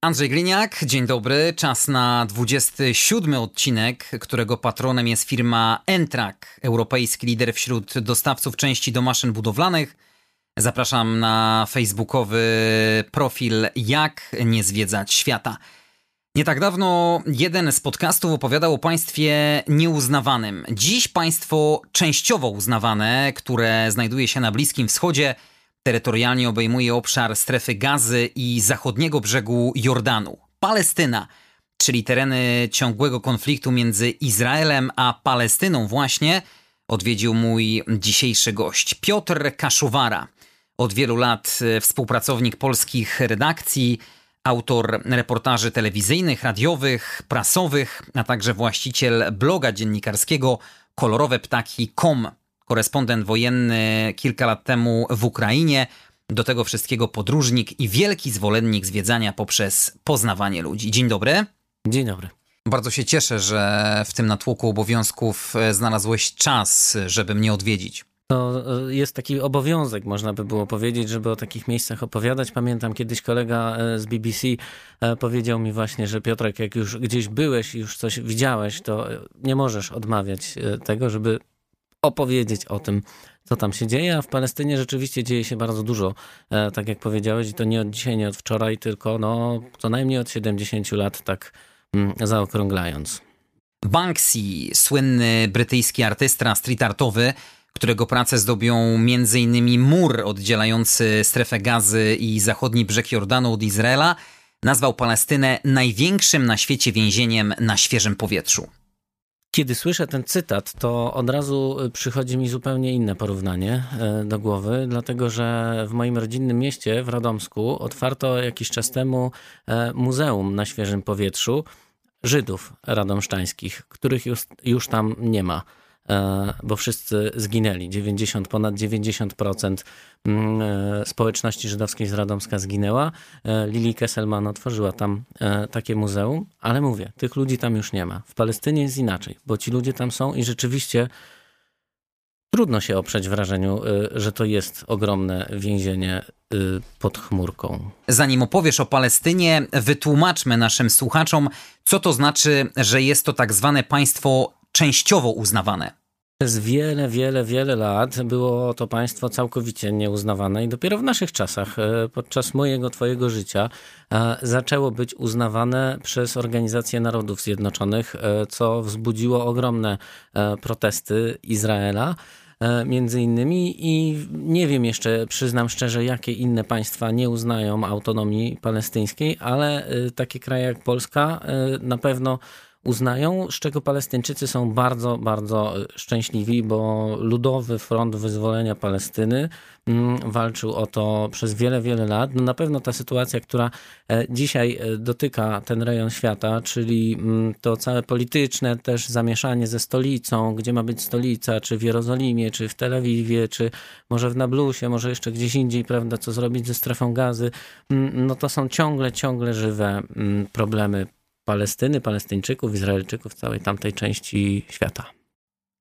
Andrzej Gliniak, dzień dobry. Czas na 27 odcinek, którego patronem jest firma Entrak, europejski lider wśród dostawców części do maszyn budowlanych. Zapraszam na facebookowy profil Jak nie zwiedzać świata. Nie tak dawno jeden z podcastów opowiadał o państwie nieuznawanym. Dziś państwo częściowo uznawane, które znajduje się na Bliskim Wschodzie, terytorialnie obejmuje obszar strefy Gazy i zachodniego brzegu Jordanu. Palestyna, czyli tereny ciągłego konfliktu między Izraelem a Palestyną właśnie, odwiedził mój dzisiejszy gość Piotr Kaszuwara. Od wielu lat współpracownik polskich redakcji, autor reportaży telewizyjnych, radiowych, prasowych, a także właściciel bloga dziennikarskiego koloroweptaki.com korespondent wojenny kilka lat temu w Ukrainie, do tego wszystkiego podróżnik i wielki zwolennik zwiedzania poprzez poznawanie ludzi. Dzień dobry. Dzień dobry. Bardzo się cieszę, że w tym natłoku obowiązków e, znalazłeś czas, żeby mnie odwiedzić. To e, jest taki obowiązek, można by było powiedzieć, żeby o takich miejscach opowiadać. Pamiętam kiedyś kolega e, z BBC powiedział mi właśnie, że Piotrek, jak już gdzieś byłeś i już coś widziałeś, to nie możesz odmawiać tego, żeby opowiedzieć o tym, co tam się dzieje, a w Palestynie rzeczywiście dzieje się bardzo dużo, e, tak jak powiedziałeś, i to nie od dzisiaj, nie od wczoraj, tylko no, co najmniej od 70 lat, tak mm, zaokrąglając. Banksy, słynny brytyjski artysta street artowy, którego prace zdobią m.in. mur oddzielający strefę gazy i zachodni brzeg Jordanu od Izraela, nazwał Palestynę największym na świecie więzieniem na świeżym powietrzu. Kiedy słyszę ten cytat, to od razu y, przychodzi mi zupełnie inne porównanie e, do głowy, dlatego że w moim rodzinnym mieście, w Radomsku, otwarto jakiś czas temu e, muzeum na świeżym powietrzu Żydów radomszczańskich, których już, już tam nie ma. E, bo wszyscy zginęli. 90, ponad 90% mm, e, społeczności żydowskiej z Radomska zginęła. E, Lili Kesselman otworzyła tam takie muzeum, ale mówię, tych ludzi tam już nie ma. W Palestynie jest inaczej, bo ci ludzie tam są i rzeczywiście trudno się oprzeć wrażeniu, że to jest ogromne więzienie pod chmurką. Zanim opowiesz o Palestynie, wytłumaczmy naszym słuchaczom, co to znaczy, że jest to tak zwane państwo częściowo uznawane. Przez wiele, wiele, wiele lat było to państwo całkowicie nieuznawane i dopiero w naszych czasach, e, podczas mojego, twojego życia, e, zaczęło być uznawane przez Organizację Narodów Zjednoczonych, e, co wzbudziło ogromne protesty Izraela między innymi i nie wiem jeszcze, przyznam szczerze, jakie inne państwa nie uznają autonomii palestyńskiej, ale takie kraje jak Polska na pewno uznają, z czego Palestyńczycy są bardzo, bardzo e, szczęśliwi, bo Ludowy Front Wyzwolenia Palestyny mm, walczył o to przez wiele, wiele lat. No na pewno ta sytuacja, która e, dzisiaj e, dotyka ten rejon świata, czyli mm, to całe polityczne też zamieszanie ze stolicą, gdzie ma być stolica, czy w Jerozolimie, czy w Tel Awiwie, czy może w Nablusie, może jeszcze gdzieś indziej, prawda, co zrobić ze strefą gazy, mm, no to są ciągle, ciągle żywe problemy Palestyny, Palestyńczyków, Izraelczyków, całej tamtej części świata.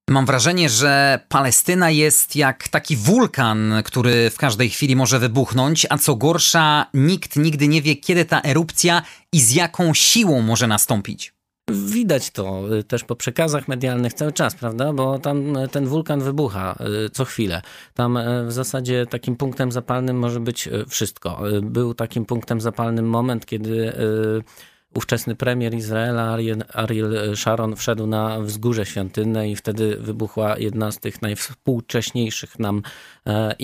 Mam wrażenie, że Palestyna jest jak taki wulkan, który w każdej chwili może wybuchnąć, a co gorsza, nikt nigdy nie wie, kiedy ta erupcja i z jaką siłą może nastąpić. Widać to y, też po przekazach medialnych cały czas, prawda? Bo tam y, ten wulkan wybucha y, co chwilę. Tam w zasadzie takim punktem zapalnym może być wszystko. Był takim punktem zapalnym moment, kiedy ówczesny premier Izraela Ariel Sharon wszedł na wzgórze świątynne i wtedy wybuchła jedna z tych najwspółcześniejszych nam e,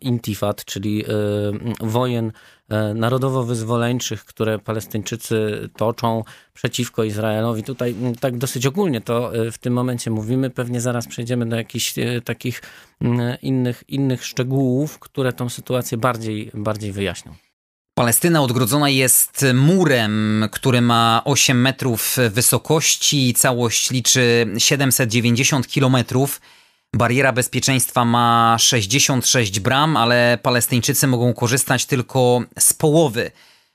intifad, czyli e, wojen e, narodowo-wyzwoleńczych, które Palestyńczycy toczą przeciwko Izraelowi. Tutaj tak dosyć ogólnie to w tym momencie mówimy. Pewnie zaraz przejdziemy do jakichś takich innych, innych szczegółów, które tą sytuację bardziej, bardziej wyjaśnią. Palestyna odgrodzona jest murem, który ma 8 metrów wysokości, całość liczy 790 kilometrów. Bariera bezpieczeństwa ma 66 bram, ale Palestyńczycy mogą korzystać tylko z połowy.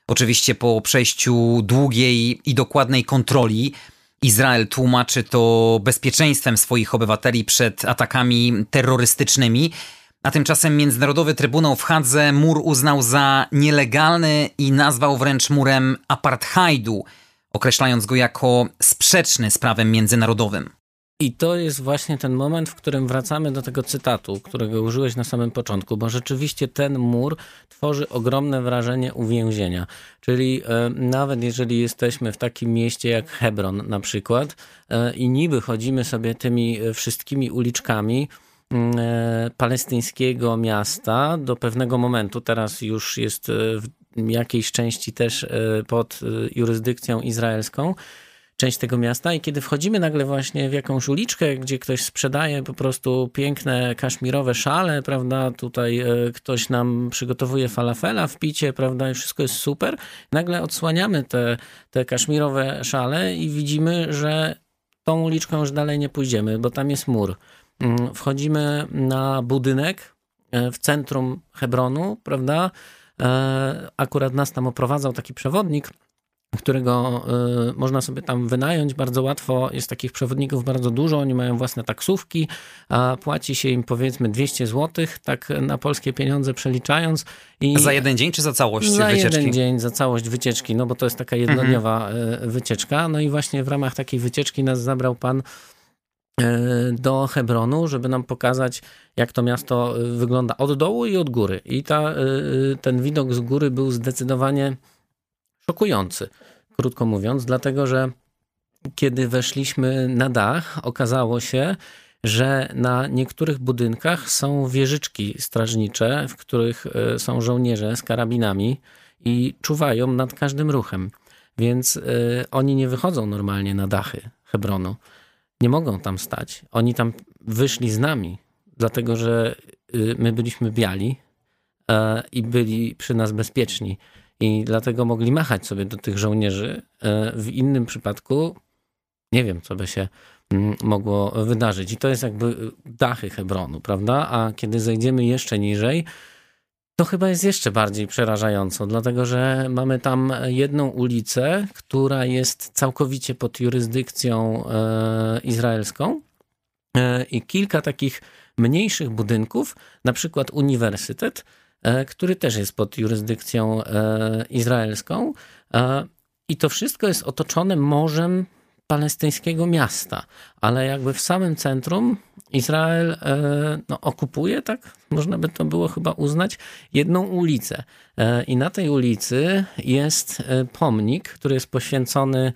Oczywiście po przejściu długiej i dokładnej kontroli. Izrael tłumaczy to bezpieczeństwem swoich obywateli przed atakami terrorystycznymi. A tymczasem Międzynarodowy Trybunał w Hadze mur uznał za nielegalny i nazwał wręcz murem apartheidu, określając go jako sprzeczny z prawem międzynarodowym. I to jest właśnie ten moment, w którym wracamy do tego cytatu, którego użyłeś na samym początku, bo rzeczywiście ten mur tworzy ogromne wrażenie uwięzienia. Czyli e, nawet jeżeli jesteśmy w takim mieście jak Hebron na przykład e, i niby chodzimy sobie tymi wszystkimi uliczkami, e, palestyńskiego miasta do pewnego momentu, teraz już jest w jakiejś części też pod jurysdykcją izraelską, część tego miasta i kiedy wchodzimy nagle właśnie w jakąś uliczkę, gdzie ktoś sprzedaje po prostu piękne kaszmirowe szale, prawda, tutaj e, ktoś nam przygotowuje falafela w picie, prawda, i wszystko jest super, nagle odsłaniamy te, te kaszmirowe szale i widzimy, że tą uliczką już dalej nie pójdziemy, bo tam jest mur. Mm, wchodzimy na budynek e, w centrum Hebronu, prawda, e, akurat nas tam oprowadzał taki przewodnik, którego y, można sobie tam wynająć bardzo łatwo. Jest takich przewodników bardzo dużo, oni mają własne taksówki, a płaci się im powiedzmy 200 zł, tak na polskie pieniądze przeliczając. I za jeden dzień czy za całość za wycieczki? Za jeden dzień, za całość wycieczki, no bo to jest taka jednodniowa mhm. wycieczka. No i właśnie w ramach takiej wycieczki nas zabrał pan do Hebronu, żeby nam pokazać, jak to miasto wygląda od dołu i od góry. I ta, ten widok z góry był zdecydowanie szokujący, krótko mówiąc, dlatego że kiedy weszliśmy na dach, okazało się, że na niektórych budynkach są wieżyczki strażnicze, w których e, są żołnierze z karabinami i czuwają nad każdym ruchem. Więc oni nie wychodzą normalnie na dachy Hebronu. Nie mogą tam stać. Oni tam wyszli z nami, dlatego że y, my byliśmy biali y, i byli przy nas bezpieczni i dlatego mogli machać sobie do tych żołnierzy. E, w innym przypadku nie wiem, co by się mm, mogło wydarzyć. I to jest jakby dachy Hebronu, prawda? A kiedy zejdziemy jeszcze niżej, to chyba jest jeszcze bardziej przerażająco, dlatego że mamy tam jedną ulicę, która jest całkowicie pod jurysdykcją e, izraelską e, i kilka takich mniejszych budynków, na przykład uniwersytet, E, który też jest pod jurysdykcją izraelską. I to wszystko jest otoczone morzem palestyńskiego miasta, ale jakby w samym centrum Izrael no, okupuje, tak można by to było chyba uznać, jedną ulicę. I na tej ulicy jest pomnik, który jest poświęcony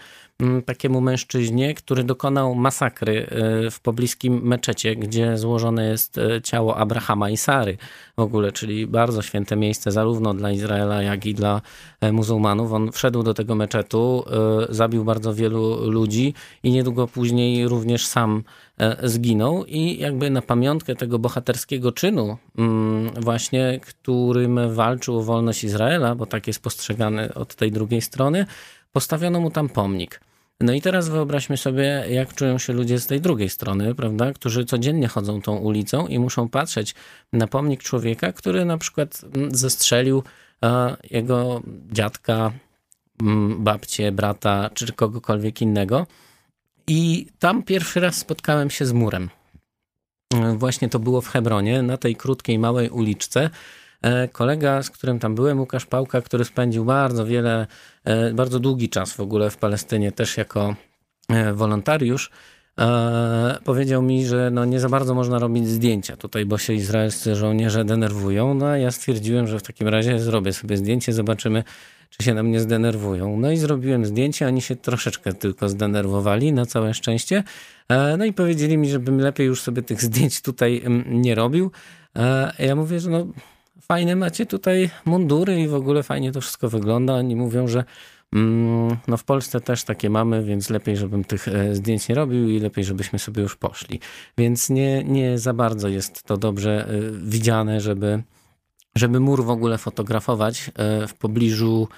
takiemu mężczyźnie, który dokonał masakry e, w pobliskim meczecie, gdzie złożone jest e, ciało Abrahama i Sary w ogóle, czyli bardzo święte miejsce zarówno dla Izraela, jak i dla e, muzułmanów. On wszedł do tego meczetu, zabił bardzo wielu ludzi i niedługo później również sam zginął i jakby na pamiątkę tego bohaterskiego czynu mm, właśnie, którym walczył o wolność Izraela, bo tak jest postrzegany od tej drugiej strony, postawiono mu tam pomnik. No i teraz wyobraźmy sobie, jak czują się ludzie z tej drugiej strony, prawda, którzy codziennie chodzą tą ulicą i muszą patrzeć na pomnik człowieka, który na przykład mm, zestrzelił jego dziadka, mm, babcię, brata czy kogokolwiek innego. I tam pierwszy raz spotkałem się z murem. Właśnie to było w Hebronie, na tej krótkiej, małej uliczce. E, kolega, z którym tam byłem, Łukasz Pałka, który spędził bardzo wiele, e, bardzo długi czas w ogóle w Palestynie, też jako e, wolontariusz, powiedział mi, że no nie za bardzo można robić zdjęcia tutaj, bo się izraelscy żołnierze denerwują. No a ja stwierdziłem, że w takim razie zrobię sobie zdjęcie, zobaczymy, czy się nam nie zdenerwują. No i zrobiłem zdjęcie, oni się troszeczkę tylko zdenerwowali, na całe szczęście. No i powiedzieli mi, żebym lepiej już sobie tych zdjęć tutaj mm, nie robił. Ja mówię, że no fajne macie tutaj mundury i w ogóle fajnie to wszystko wygląda. Oni mówią, że mm, no w Polsce też takie mamy, więc lepiej, żebym tych e, zdjęć nie robił i lepiej, żebyśmy sobie już poszli. Więc nie, nie za bardzo jest to dobrze e, widziane, żeby, żeby mur w ogóle fotografować e, w pobliżu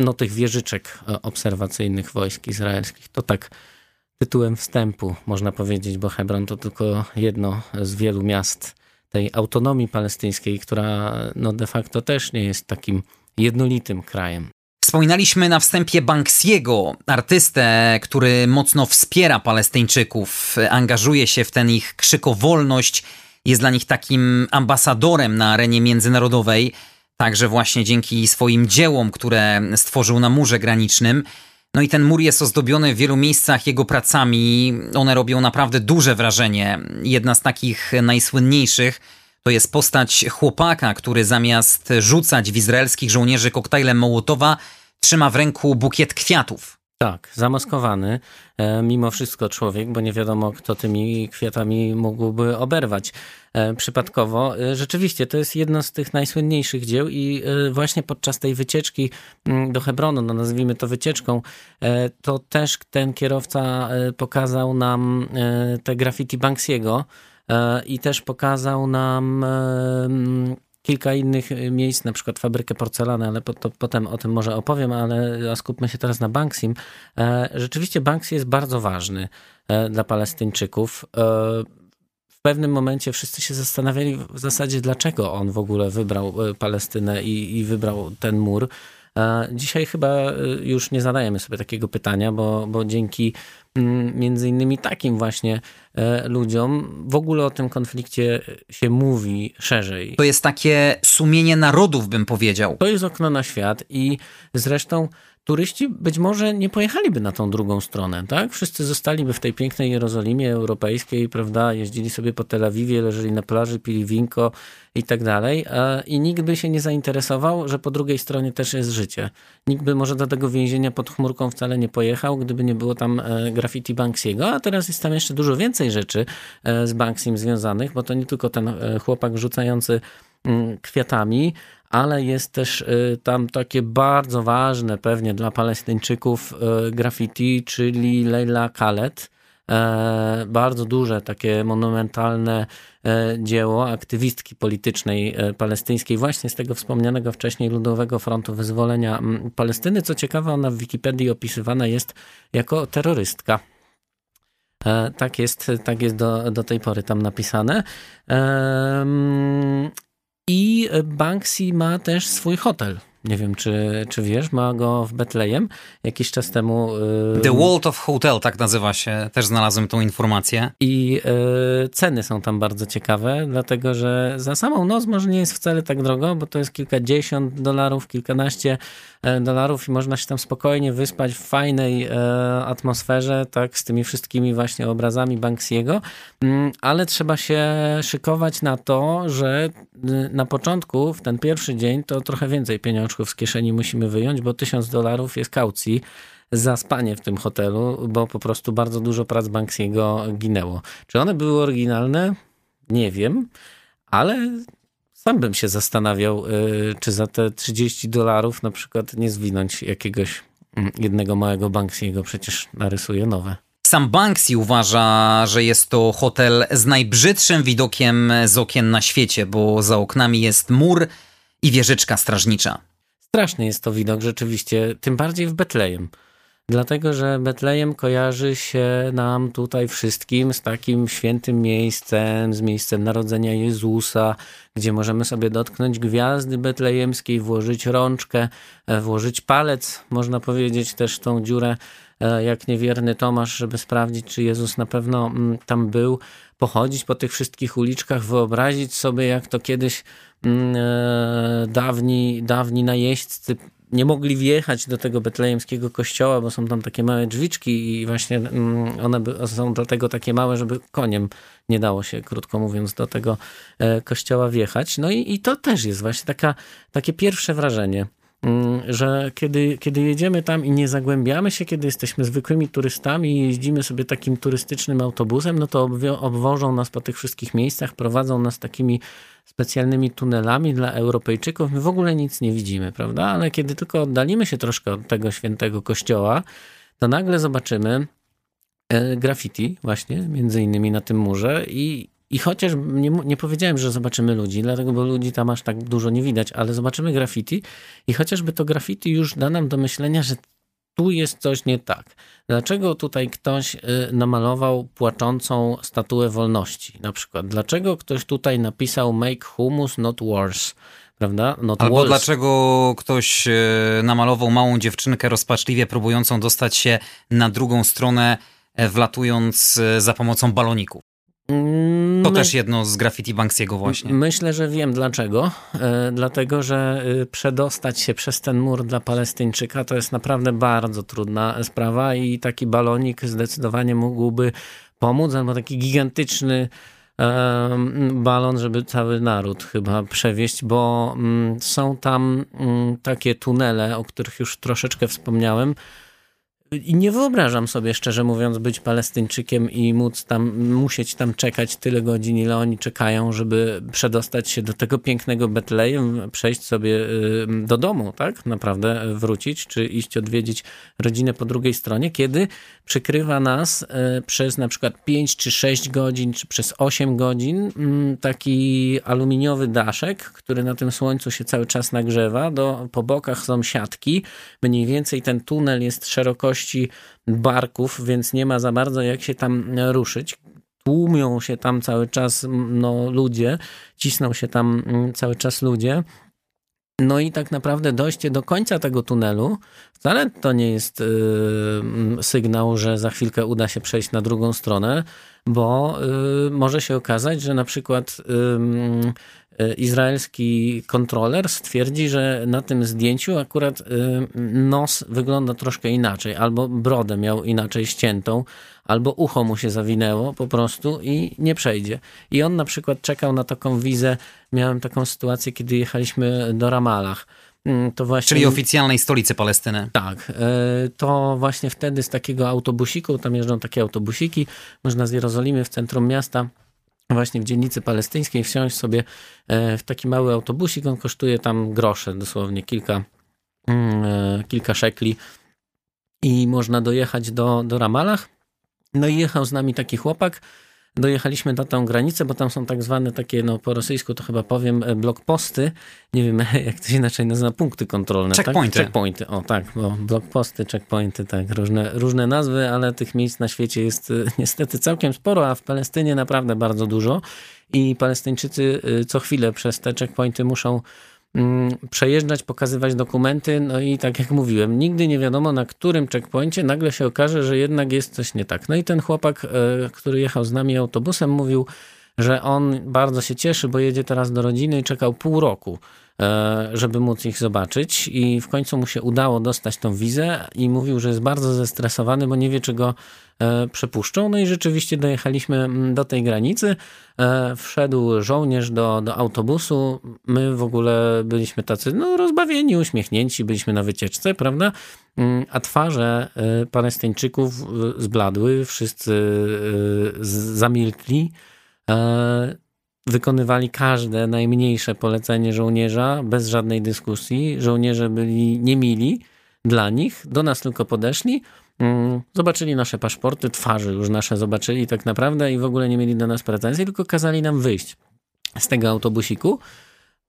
no, tych wieżyczek obserwacyjnych wojsk izraelskich. To tak tytułem wstępu, można powiedzieć, bo Hebron to tylko jedno z wielu miast tej autonomii palestyńskiej, która no de facto też nie jest takim jednolitym krajem. Wspominaliśmy na wstępie Banksiego, artystę, który mocno wspiera Palestyńczyków, angażuje się w ten ich krzyk o wolność, jest dla nich takim ambasadorem na arenie międzynarodowej, także właśnie dzięki swoim dziełom, które stworzył na murze granicznym. No i ten mur jest ozdobiony w wielu miejscach jego pracami. One robią naprawdę duże wrażenie. Jedna z takich najsłynniejszych to jest postać chłopaka, który zamiast rzucać w izraelskich żołnierzy koktajlem Mołotowa, trzyma w ręku bukiet kwiatów. Tak, zamaskowany, e, mimo wszystko człowiek, bo nie wiadomo, kto tymi kwiatami mógłby oberwać e, przypadkowo. E, rzeczywiście, to jest jedno z tych najsłynniejszych dzieł i właśnie podczas tej wycieczki mm, do Hebronu, no nazwijmy to wycieczką, to też ten kierowca pokazał nam te graffiti Banksiego i też pokazał nam kilka innych y, miejsc, na przykład fabrykę porcelany, ale po, to, potem o tym może opowiem, ale skupmy się teraz na Banksim. E, rzeczywiście Banksy jest bardzo ważny e, dla Palestyńczyków. E, w pewnym momencie wszyscy się zastanawiali w zasadzie, dlaczego on w ogóle wybrał Palestynę i, i wybrał ten mur. Dzisiaj chyba już nie zadajemy sobie takiego pytania, bo, bo dzięki między innymi takim właśnie E, ludziom. W ogóle o tym konflikcie się mówi szerzej. To jest takie sumienie narodów, bym powiedział. To jest okno na świat i zresztą turyści być może nie pojechaliby na tą drugą stronę, tak? Wszyscy zostaliby w tej pięknej Jerozolimie europejskiej, prawda? Jeździli sobie po Tel Awiwie, leżeli na plaży, pili winko i tak dalej. I nikt by się nie zainteresował, że po drugiej stronie też jest życie. Nikt by może do tego więzienia pod chmurką wcale nie pojechał, gdyby nie było tam e, graffiti Banksiego, a teraz jest tam jeszcze dużo więcej rzeczy e, z Banksim związanych, bo to nie tylko ten e, chłopak rzucający mm, kwiatami, ale jest też y, tam takie bardzo ważne pewnie dla Palestyńczyków y, graffiti, czyli Leila Khaled. E, bardzo duże, takie monumentalne e, dzieło aktywistki politycznej e, palestyńskiej, właśnie z tego wspomnianego wcześniej Ludowego Frontu Wyzwolenia Palestyny. Co ciekawe, ona w Wikipedii opisywana jest jako terrorystka. Tak jest, tak jest do, do tej pory tam napisane. I Banksy ma też swój hotel. Nie wiem, czy, czy wiesz, ma go w Betlejem jakiś czas temu. Yy... The World of Hotel, tak nazywa się. Też znalazłem tą informację. I yy, ceny są tam bardzo ciekawe, dlatego że za samą noc może nie jest wcale tak drogo, bo to jest kilkadziesiąt dolarów, kilkanaście E, dolarów i można się tam spokojnie wyspać w fajnej e, atmosferze, tak, z tymi wszystkimi właśnie obrazami Banksiego, mm, ale trzeba się szykować na to, że y, na początku, w ten pierwszy dzień, to trochę więcej pieniążków z kieszeni musimy wyjąć, bo tysiąc dolarów jest kaucji za spanie w tym hotelu, bo po prostu bardzo dużo prac Banksiego ginęło. Czy one były oryginalne? Nie wiem, ale sam bym się zastanawiał, y, czy za te 30 dolarów na przykład nie zwinąć jakiegoś mm, jednego małego Banksiego, przecież narysuje nowe. Sam Banksy uważa, że jest to hotel z najbrzydszym widokiem z okien na świecie, bo za oknami jest mur i wieżyczka strażnicza. Straszny jest to widok rzeczywiście, tym bardziej w Betlejem. Dlatego, że Betlejem kojarzy się nam tutaj wszystkim z takim świętym miejscem, z miejscem narodzenia Jezusa, gdzie możemy sobie dotknąć gwiazdy betlejemskiej, włożyć rączkę, e, włożyć palec, można powiedzieć też tą dziurę, e, jak niewierny Tomasz, żeby sprawdzić, czy Jezus na pewno mm, tam był, pochodzić po tych wszystkich uliczkach, wyobrazić sobie, jak to kiedyś dawni, dawni najeźdźcy nie mogli wjechać do tego betlejemskiego kościoła, bo są tam takie małe drzwiczki i właśnie mm, one są dlatego takie małe, żeby koniem nie dało się, krótko mówiąc, do tego e, kościoła wjechać. No i, i to też jest właśnie taka, takie pierwsze wrażenie mm, że kiedy, kiedy jedziemy tam i nie zagłębiamy się, kiedy jesteśmy zwykłymi turystami i jeździmy sobie takim turystycznym autobusem, no to obwożą nas po tych wszystkich miejscach, prowadzą nas takimi specjalnymi tunelami dla Europejczyków, my w ogóle nic nie widzimy, prawda? Ale kiedy tylko oddalimy się troszkę od tego świętego kościoła, to nagle zobaczymy e, graffiti właśnie, między innymi na tym murze i, i chociaż nie, nie powiedziałem, że zobaczymy ludzi, dlatego, bo ludzi tam aż tak dużo nie widać, ale zobaczymy graffiti i chociażby to graffiti już da nam do myślenia, że tu jest coś nie tak. Dlaczego tutaj ktoś y, namalował płaczącą statuę wolności? Na przykład, dlaczego ktoś tutaj napisał make humus not wars? Prawda? Not Albo dlaczego ktoś e, namalował małą dziewczynkę rozpaczliwie próbującą dostać się na drugą stronę, e, wlatując e, za pomocą baloników? Mm, To my- też jedno z graffiti Banksiego właśnie. Myślę, że wiem dlaczego. E, dlatego, że y, przedostać się przez ten mur dla Palestyńczyka to jest naprawdę bardzo trudna sprawa i taki balonik zdecydowanie mógłby pomóc, albo taki gigantyczny balon, żeby cały naród chyba przewieźć, bo mm, są tam mm, takie tunele, o których już troszeczkę wspomniałem. I nie wyobrażam sobie, szczerze mówiąc, być Palestyńczykiem i móc tam, musieć tam czekać tyle godzin, ile oni czekają, żeby przedostać się do tego pięknego Betlejem, przejść sobie do domu, tak? Naprawdę wrócić, czy iść odwiedzić rodzinę po drugiej stronie, kiedy przykrywa nas y, przez na przykład 5 czy 6 godzin, czy przez 8 godzin taki aluminiowy daszek, który na tym słońcu się cały czas nagrzewa. Do, po bokach są siatki. Mniej więcej ten tunel jest szerokości barków, więc nie ma za bardzo jak się tam ruszyć. Tłumią się tam cały czas no, ludzie, cisną się tam mm, cały czas ludzie. No i tak naprawdę dojście do końca tego tunelu wcale to nie jest y, mm, sygnał, że za chwilkę uda się przejść na drugą stronę, bo y, może się okazać, że na przykład y, mm, y, izraelski kontroler stwierdzi, że na tym zdjęciu akurat y, nos wygląda troszkę inaczej, albo brodę miał inaczej ściętą, albo ucho mu się zawinęło po prostu i nie przejdzie. I on na przykład czekał na taką wizę. Miałem taką sytuację, kiedy jechaliśmy do Ramallah. Mm, właśnie... Czyli oficjalnej stolicy Palestyny. Tak, e, to właśnie wtedy z takiego autobusiku, tam jeżdżą takie autobusiki, można z Jerozolimy w centrum miasta, właśnie w dzielnicy palestyńskiej wsiąść sobie e, w taki mały autobusik, on kosztuje tam grosze, dosłownie kilka, mm, e, kilka szekli i można dojechać do, do Ramallah. No i jechał z nami taki chłopak, dojechaliśmy na tą granicę, bo tam są tak zwane takie, no po rosyjsku to chyba powiem, e, blokposty. Nie wiem, jak to się inaczej nazywa, punkty kontrolne. Checkpointy. Tak? Checkpointy, o tak, bo blokposty, checkpointy, tak, różne, różne nazwy, ale tych miejsc na świecie jest e, niestety całkiem sporo, a w Palestynie naprawdę bardzo dużo. I Palestyńczycy e, co chwilę przez te checkpointy muszą przejeżdżać, pokazywać dokumenty, no i tak jak mówiłem, nigdy nie wiadomo na którym checkpoincie nagle się okaże, że jednak jest coś nie tak. No i ten chłopak, e, który jechał z nami autobusem, mówił, że on bardzo się cieszy, bo jedzie teraz do rodziny i czekał pół roku, e, żeby móc ich zobaczyć i w końcu mu się udało dostać tą wizę i mówił, że jest bardzo zestresowany, bo nie wie, czy go e, przepuszczą. No i rzeczywiście dojechaliśmy mm, do tej granicy. E, Wszedł żołnierz do, do autobusu. My w ogóle byliśmy tacy no, rozbawieni, uśmiechnięci, byliśmy na wycieczce, prawda? Mm, A twarze Palestyńczyków zbladły, wszyscy zamilkli. E, Wykonywali każde najmniejsze polecenie żołnierza bez żadnej dyskusji. Żołnierze byli niemili dla nich, do nas tylko podeszli, mm, zobaczyli nasze paszporty, twarze już nasze zobaczyli tak naprawdę i w ogóle nie mieli do nas pretensji, tylko kazali nam wyjść z tego autobusiku,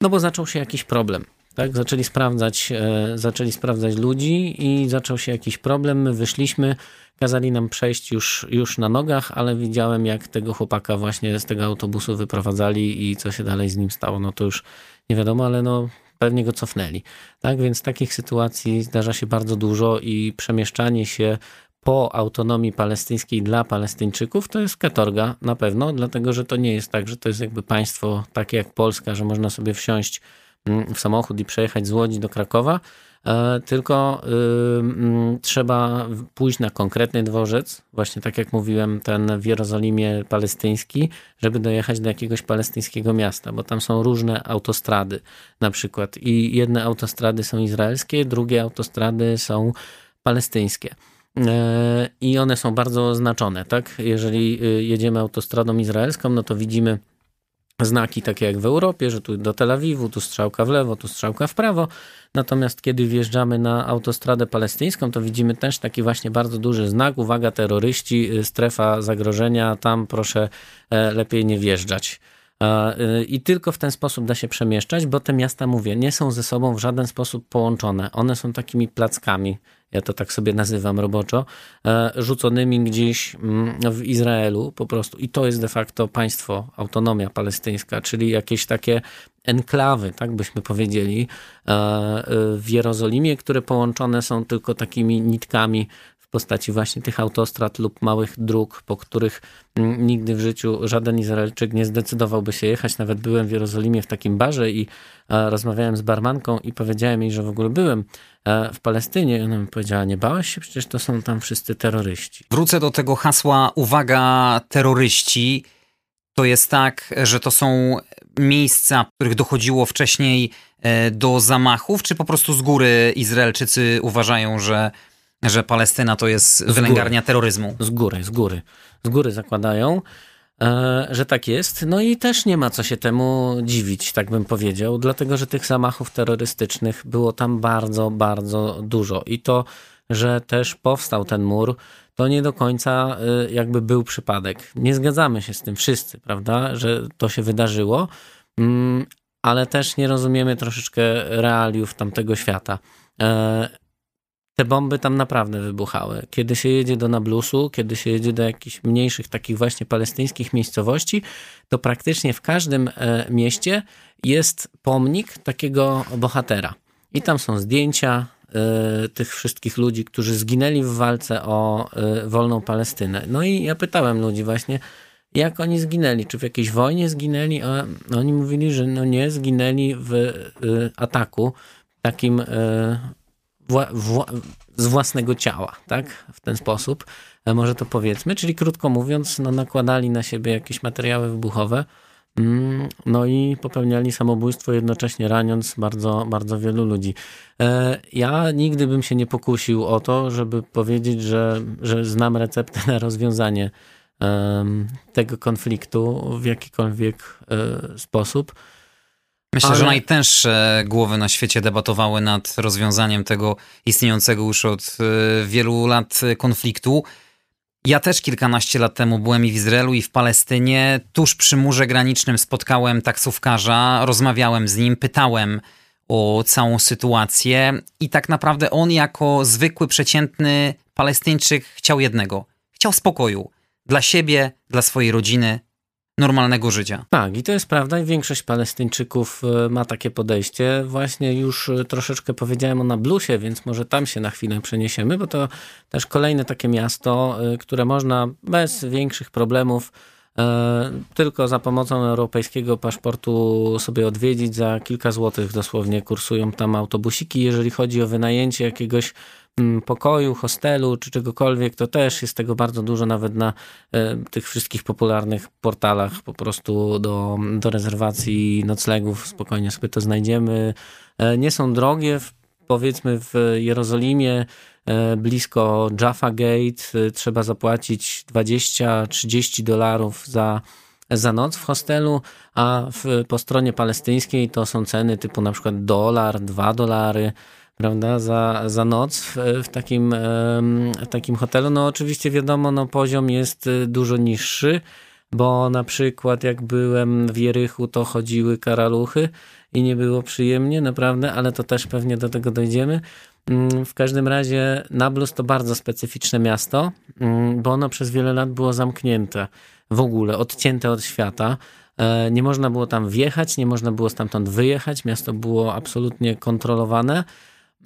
no bo zaczął się jakiś problem. Tak, zaczęli sprawdzać, e, zaczęli sprawdzać ludzi i zaczął się jakiś problem. My wyszliśmy, kazali nam przejść już, już na nogach, ale widziałem, jak tego chłopaka właśnie z tego autobusu wyprowadzali i co się dalej z nim stało. No to już nie wiadomo, ale no pewnie go cofnęli. Tak więc takich sytuacji zdarza się bardzo dużo i przemieszczanie się po autonomii palestyńskiej dla Palestyńczyków to jest katorga na pewno, dlatego że to nie jest tak, że to jest jakby państwo takie jak Polska, że można sobie wsiąść w samochód i przejechać z Łodzi do Krakowa, e, tylko mm, trzeba pójść na konkretny dworzec, właśnie tak jak mówiłem, ten w Jerozolimie palestyński, żeby dojechać do jakiegoś palestyńskiego miasta, bo tam są różne autostrady na przykład i jedne autostrady są izraelskie, drugie autostrady są palestyńskie. E, I one są bardzo oznaczone, tak? Jeżeli y, jedziemy autostradą izraelską, no to widzimy znaki takie jak w Europie, że tu do Tel Awiwu, tu strzałka w lewo, tu strzałka w prawo. Natomiast kiedy wjeżdżamy na autostradę palestyńską, to widzimy też taki właśnie bardzo duży znak, uwaga terroryści, y, strefa zagrożenia, tam proszę e, lepiej nie wjeżdżać. E, y, I tylko w ten sposób da się przemieszczać, bo te miasta, mówię, nie są ze sobą w żaden sposób połączone. One są takimi plackami, ja to tak sobie nazywam roboczo, e, rzuconymi gdzieś mm, w Izraelu po prostu. I to jest de facto państwo, autonomia palestyńska, czyli jakieś takie enklawy, tak byśmy powiedzieli, e, w Jerozolimie, które połączone są tylko takimi nitkami postaci właśnie tych autostrad lub małych dróg, po których mm, nigdy w życiu żaden Izraelczyk nie zdecydowałby się jechać. Nawet byłem w Jerozolimie w takim barze i e, rozmawiałem z barmanką i powiedziałem jej, że w ogóle byłem e, w Palestynie. I ona mi powiedziała, nie bałaś się? Przecież to są tam wszyscy terroryści. Wrócę do tego hasła uwaga terroryści. To jest tak, że to są miejsca, w których dochodziło wcześniej e, do zamachów, czy po prostu z góry Izraelczycy uważają, że że Palestyna to jest wylęgarnia terroryzmu. Z góry, z góry. Z góry zakładają, e, że tak jest. No i też nie ma co się temu dziwić, tak bym powiedział, dlatego że tych zamachów terrorystycznych było tam bardzo, bardzo dużo. I to, że też powstał ten mur, to nie do końca e, jakby był przypadek. Nie zgadzamy się z tym wszyscy, prawda, że to się wydarzyło, mm, ale też nie rozumiemy troszeczkę realiów tamtego świata. E, te bomby tam naprawdę wybuchały. Kiedy się jedzie do Nablusu, kiedy się jedzie do jakichś mniejszych, takich właśnie palestyńskich miejscowości, to praktycznie w każdym e, mieście jest pomnik takiego bohatera. I tam są zdjęcia y, tych wszystkich ludzi, którzy zginęli w walce o y, wolną Palestynę. No i ja pytałem ludzi właśnie, jak oni zginęli, czy w jakiejś wojnie zginęli, a oni mówili, że no nie, zginęli w ataku takim wła, wła, z własnego ciała, tak? W ten sposób, e, może to powiedzmy. Czyli krótko mówiąc, no, nakładali na siebie jakieś materiały wybuchowe, mm, no i popełniali samobójstwo, jednocześnie raniąc bardzo, bardzo wielu ludzi. E, ja nigdy bym się nie pokusił o to, żeby powiedzieć, że, że znam receptę na rozwiązanie tego konfliktu w jakikolwiek e, sposób. Myślę, Ale... że najtęższe głowy na świecie debatowały nad rozwiązaniem tego istniejącego już od e, wielu lat konfliktu. Ja też kilkanaście lat temu byłem i w Izraelu, i w Palestynie. Tuż przy murze granicznym spotkałem taksówkarza, rozmawiałem z nim, pytałem o całą sytuację, i tak naprawdę on, jako zwykły, przeciętny Palestyńczyk, chciał jednego: chciał spokoju dla siebie, dla swojej rodziny, normalnego życia. Tak, i to jest prawda, i większość Palestyńczyków e, ma takie podejście. Właśnie już e, troszeczkę powiedziałem o Nablusie, więc może tam się na chwilę przeniesiemy, bo to też kolejne takie miasto, e, które można bez większych problemów tylko za pomocą europejskiego paszportu sobie odwiedzić. Za kilka złotych dosłownie kursują tam autobusiki. Jeżeli chodzi o wynajęcie jakiegoś pokoju, hostelu czy czegokolwiek, to też jest tego bardzo dużo nawet na e, tych wszystkich popularnych portalach po prostu do, do rezerwacji noclegów. Spokojnie sobie to znajdziemy. E, nie są drogie, powiedzmy w Jerozolimie e, blisko Jaffa Gate trzeba zapłacić 20-30 dolarów za za noc w hostelu, a w, po stronie palestyńskiej to są ceny typu na przykład dolar, dwa dolary, prawda, za, za noc w, w, takim, w takim hotelu. No oczywiście wiadomo, no poziom jest y, dużo niższy, bo na przykład jak byłem w Jerychu, to chodziły karaluchy i nie było przyjemnie, naprawdę, ale to też pewnie do tego dojdziemy. Mm, w każdym razie Nablus to bardzo specyficzne miasto, mm, bo ono przez wiele lat było zamknięte w ogóle, odcięte od świata. E, nie można było tam wjechać, nie można było stamtąd wyjechać. Miasto było absolutnie kontrolowane.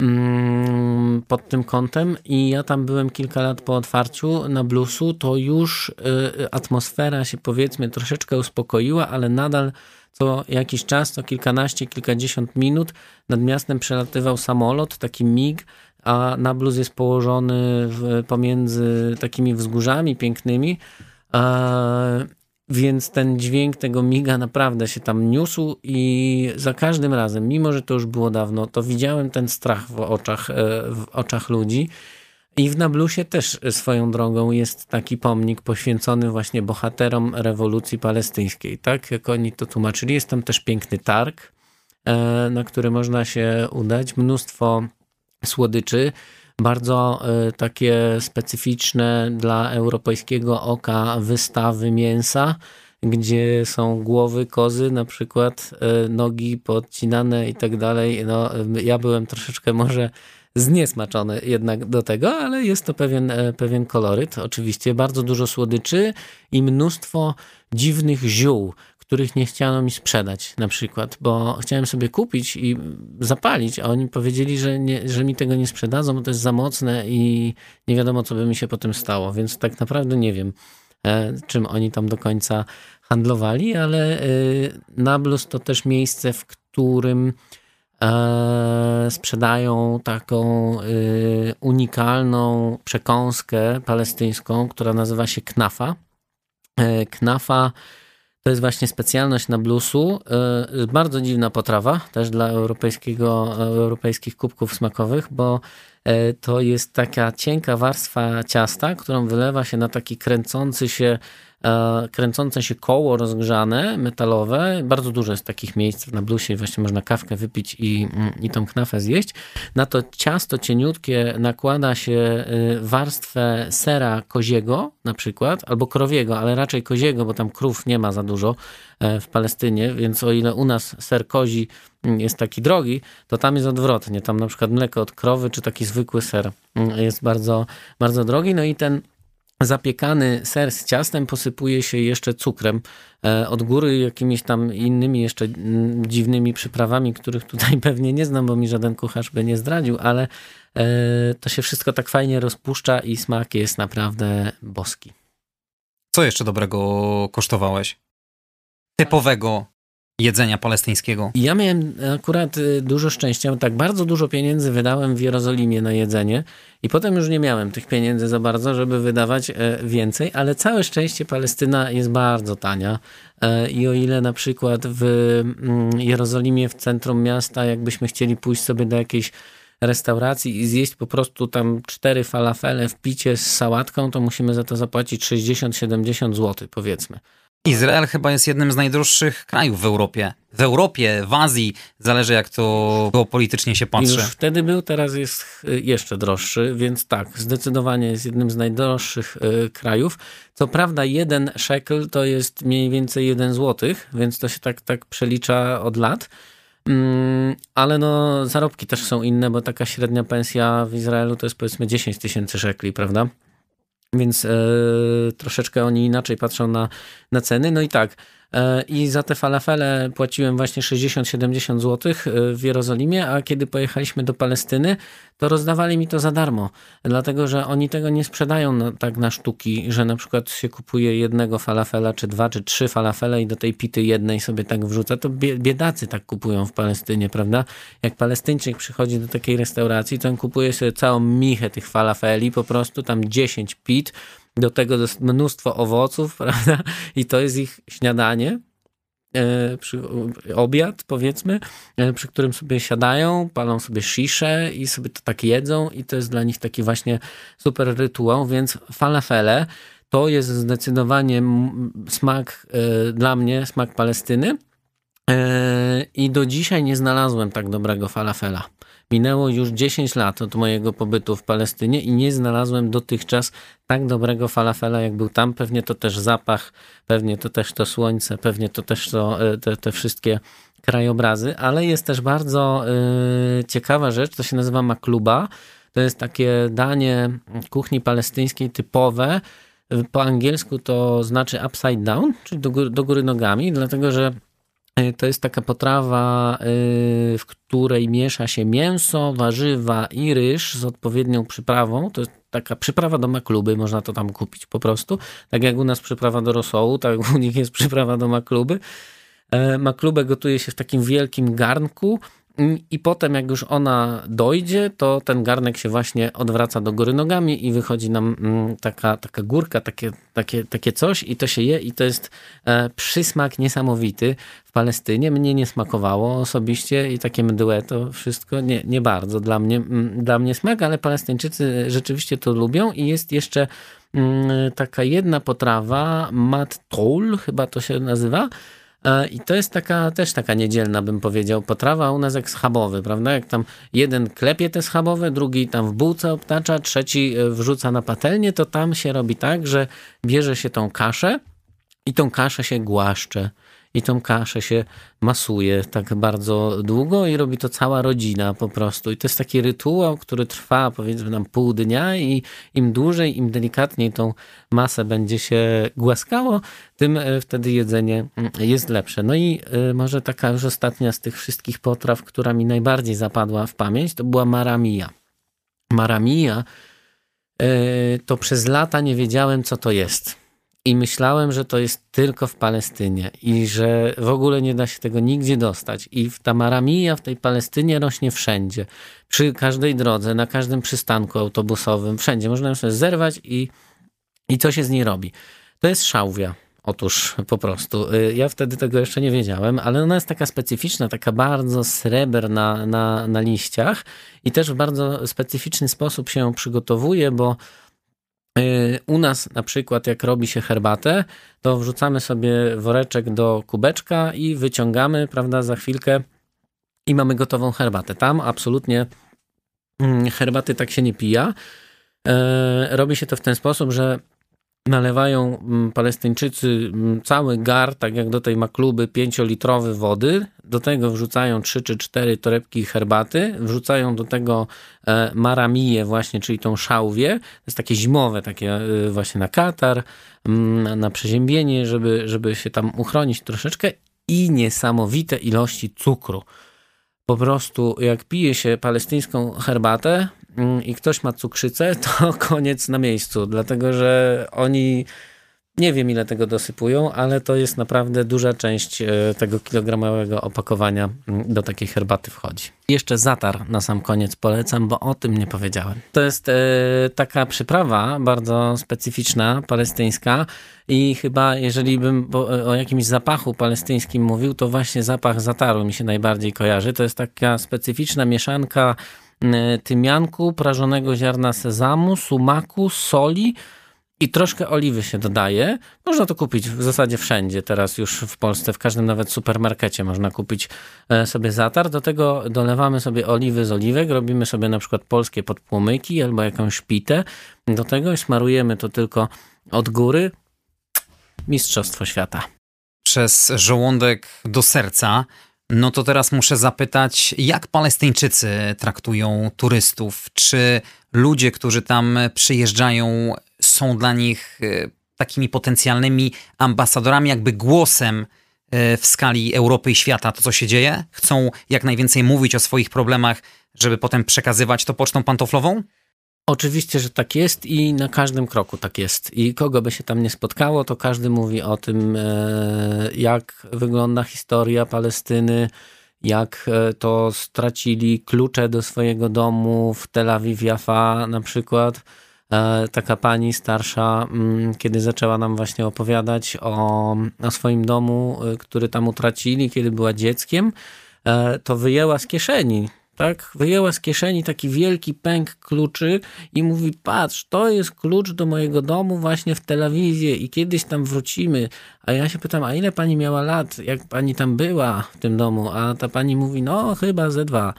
Mm, pod tym kątem i ja tam byłem kilka lat po otwarciu na bluesu, to już y, atmosfera się powiedzmy troszeczkę uspokoiła, ale nadal co jakiś czas, co kilkanaście, kilkadziesiąt minut nad miastem przelatywał samolot, taki MIG, a Nablus jest położony w, pomiędzy takimi wzgórzami pięknymi więc ten dźwięk tego miga naprawdę się tam niósł i za każdym razem, mimo że to już było dawno, to widziałem ten strach w oczach, e, w oczach ludzi. I w Nablusie też swoją drogą jest taki pomnik poświęcony właśnie bohaterom rewolucji palestyńskiej. Tak jak oni to tłumaczyli, jest tam też piękny targ, e, na który można się udać. Mnóstwo słodyczy bardzo e, takie specyficzne dla europejskiego oka wystawy mięsa, gdzie są głowy kozy, na przykład e, nogi podcinane i tak dalej. No, ja byłem troszeczkę może zniesmaczone jednak do tego, ale jest to pewien, pewien koloryt. Oczywiście bardzo dużo słodyczy i mnóstwo dziwnych ziół, których nie chciano mi sprzedać na przykład, bo chciałem sobie kupić i zapalić, a oni powiedzieli, że, nie, że mi tego nie sprzedadzą, bo to jest za mocne i nie wiadomo, co by mi się potem stało, więc tak naprawdę nie wiem, e, czym oni tam do końca handlowali, ale e, Nablus to też miejsce, w którym e, sprzedają taką unikalną przekąskę palestyńską, która nazywa się knafa. Knafa to jest właśnie specjalność na bluesu. E, bardzo dziwna potrawa też dla europejskiego, europejskich kubków smakowych, bo e, to jest taka cienka warstwa ciasta, którą wylewa się na taki kręcący się E, kręcące się koło rozgrzane, metalowe. Bardzo dużo jest takich miejsc na blusie właśnie można kawkę wypić i, mm, i tą knafę zjeść. Na to ciasto cieniutkie nakłada się y, warstwę sera koziego na przykład, albo krowiego, ale raczej koziego, bo tam krów nie ma za dużo e, w Palestynie, więc o ile u nas ser kozi mm, jest taki drogi, to tam jest odwrotnie. Tam na przykład mleko od krowy, czy taki zwykły ser mm, jest bardzo, bardzo drogi. No i ten zapiekany ser z ciastem posypuje się jeszcze cukrem e, od góry jakimiś tam innymi jeszcze mm, dziwnymi przyprawami, których tutaj pewnie nie znam, bo mi żaden kucharz by nie zdradził, ale e, to się wszystko tak fajnie rozpuszcza i smak jest naprawdę boski. Co jeszcze dobrego kosztowałeś? Typowego jedzenia palestyńskiego. Ja miałem akurat y, dużo szczęścia, tak bardzo dużo pieniędzy wydałem w Jerozolimie na jedzenie i potem już nie miałem tych pieniędzy za bardzo, żeby wydawać e, więcej, ale całe szczęście Palestyna jest bardzo tania e, i o ile na przykład w mm, Jerozolimie, w centrum miasta, jakbyśmy chcieli pójść sobie do jakiejś restauracji i zjeść po prostu tam cztery falafele w picie z sałatką, to musimy za to zapłacić 60-70 zł powiedzmy. Izrael chyba jest jednym z najdroższych krajów w Europie. W Europie, w Azji, zależy jak to geopolitycznie się patrzy. Już wtedy był, teraz jest jeszcze droższy, więc tak, zdecydowanie jest jednym z najdroższych y, krajów. Co prawda jeden shekel to jest mniej więcej jeden złotych, więc to się tak, tak przelicza od lat. Mm, ale no zarobki też są inne, bo taka średnia pensja w Izraelu to jest powiedzmy 10 tysięcy szekli, prawda? Więc e, troszeczkę oni inaczej patrzą na, na ceny. No i tak, i za te falafele płaciłem właśnie 60-70 zł e, w Jerozolimie, a kiedy pojechaliśmy do Palestyny, to rozdawali mi to za darmo, dlatego że oni tego nie sprzedają na, tak na sztuki, że na przykład się kupuje jednego falafela, czy dwa, czy trzy falafele i do tej pity jednej sobie tak wrzuca, to biedacy tak kupują w Palestynie, prawda? Jak Palestyńczyk przychodzi do takiej restauracji, to on kupuje sobie całą michę tych falafeli, po prostu tam 10 pit, do tego mnóstwo owoców, prawda? I to jest ich śniadanie, e, przy, obiad powiedzmy, e, przy którym sobie siadają, palą sobie szisze i sobie to tak jedzą i to jest dla nich taki właśnie super rytuał, więc falafele to jest zdecydowanie smak e, dla mnie, smak Palestyny i do dzisiaj nie znalazłem tak dobrego falafela. Minęło już 10 lat od mojego pobytu w Palestynie i nie znalazłem dotychczas tak dobrego falafela, jak był tam. Pewnie to też zapach, pewnie to też to słońce, pewnie to też to, e, te, te wszystkie krajobrazy, ale jest też bardzo y, ciekawa rzecz, to się nazywa makluba. To jest takie danie kuchni palestyńskiej typowe. Po angielsku to znaczy upside down, czyli do góry, do góry nogami, dlatego że E, to jest taka potrawa, e, w której miesza się mięso, warzywa i ryż z odpowiednią przyprawą. To jest taka przyprawa do makluby, można to tam kupić po prostu. Tak jak u nas przyprawa do rosołu, tak u nich jest przyprawa do makluby. E, maklubę gotuje się w takim wielkim garnku i potem, jak już ona dojdzie, to ten garnek się właśnie odwraca do góry nogami i wychodzi nam mm, taka, taka górka, takie, takie, takie coś, i to się je, i to jest e, przysmak niesamowity w Palestynie. Mnie nie smakowało osobiście i takie mdłe to wszystko nie, nie bardzo dla mnie, mm, dla mnie smak, ale Palestyńczycy rzeczywiście to lubią i jest jeszcze mm, taka jedna potrawa, mat chyba to się nazywa, I to jest taka też taka niedzielna, bym powiedział, potrawa u nas jak schabowy, prawda? Jak tam jeden klepie te schabowe, drugi tam w bułce obtacza, trzeci e, wrzuca na patelnię, to tam się robi tak, że bierze się tą kaszę i tą kaszę się głaszcze. I tą kaszę się masuje tak bardzo długo i robi to cała rodzina po prostu. I to jest taki rytuał, który trwa powiedzmy nam pół dnia i im dłużej, im delikatniej tą masę będzie się głaskało, tym e, wtedy jedzenie mm, jest lepsze. No i e, może taka już ostatnia z tych wszystkich potraw, która mi najbardziej zapadła w pamięć, to była maramija. Maramija e, to przez lata nie wiedziałem, co to jest. I myślałem, że to jest tylko w Palestynie i że w ogóle nie da się tego nigdzie dostać. I ta maramija w tej Palestynie rośnie wszędzie. Przy każdej drodze, na każdym przystanku autobusowym, wszędzie. Można ją sobie zerwać i, i co się z niej robi. To jest szałwia. Otóż po prostu. Y, ja wtedy tego jeszcze nie wiedziałem, ale ona jest taka specyficzna, taka bardzo sreberna na, na liściach i też w bardzo specyficzny sposób się przygotowuje, bo u nas na przykład jak robi się herbatę, to wrzucamy sobie woreczek do kubeczka i wyciągamy, prawda, za chwilkę i mamy gotową herbatę. Tam absolutnie mm, herbaty tak się nie pija. E, robi się to w ten sposób, że nalewają mm, Palestyńczycy mm, cały gar, tak jak do tej makluby, pięciolitrowy wody. Do tego wrzucają trzy czy cztery torebki herbaty. Wrzucają do tego e, maramiję właśnie, czyli tą szałwię. To jest takie zimowe, takie e, właśnie na katar, mm, na przeziębienie, żeby, żeby się tam uchronić troszeczkę. I niesamowite ilości cukru. Po prostu jak pije się palestyńską herbatę, i ktoś ma cukrzycę, to koniec na miejscu, dlatego że oni nie wiem ile tego dosypują, ale to jest naprawdę duża część e, tego kilogramowego opakowania mm, do takiej herbaty wchodzi. Jeszcze zatar na sam koniec polecam, bo o tym nie powiedziałem. To jest e, taka przyprawa bardzo specyficzna, palestyńska i chyba jeżeli bym o jakimś zapachu palestyńskim mówił, to właśnie zapach zataru mi się najbardziej kojarzy. To jest taka specyficzna mieszanka E, tymianku, prażonego ziarna sezamu, sumaku, soli i troszkę oliwy się dodaje. Można to kupić w zasadzie wszędzie teraz już w Polsce, w każdym nawet supermarkecie można kupić e, sobie zatar. Do tego dolewamy sobie oliwy z oliwek, robimy sobie na przykład polskie podpłomyki albo jakąś pitę. Do tego i smarujemy to tylko od góry. Mistrzostwo świata. Przez żołądek do serca no to teraz muszę zapytać, jak Palestyńczycy traktują turystów? Czy ludzie, którzy tam przyjeżdżają, są dla nich e, takimi potencjalnymi ambasadorami, jakby głosem e, w skali Europy i świata to, co się dzieje? Chcą jak najwięcej mówić o swoich problemach, żeby potem przekazywać to pocztą pantoflową? Oczywiście, że tak jest i na każdym kroku tak jest. I kogo by się tam nie spotkało, to każdy mówi o tym, e, jak wygląda historia Palestyny, jak e, to stracili klucze do swojego domu w Tel Awiw Jaffa na przykład. E, taka pani starsza, mm, kiedy zaczęła nam właśnie opowiadać o, o swoim domu, który tam utracili, kiedy była dzieckiem, to wyjęła z kieszeni tak? Wyjęła z kieszeni taki wielki pęk kluczy i mówi: Patrz, to jest klucz do mojego domu właśnie w Tel Awiwie i kiedyś tam wrócimy. A ja się pytam: A ile pani miała lat, jak pani tam była w tym domu? A ta pani mówi: No, chyba ze dwa.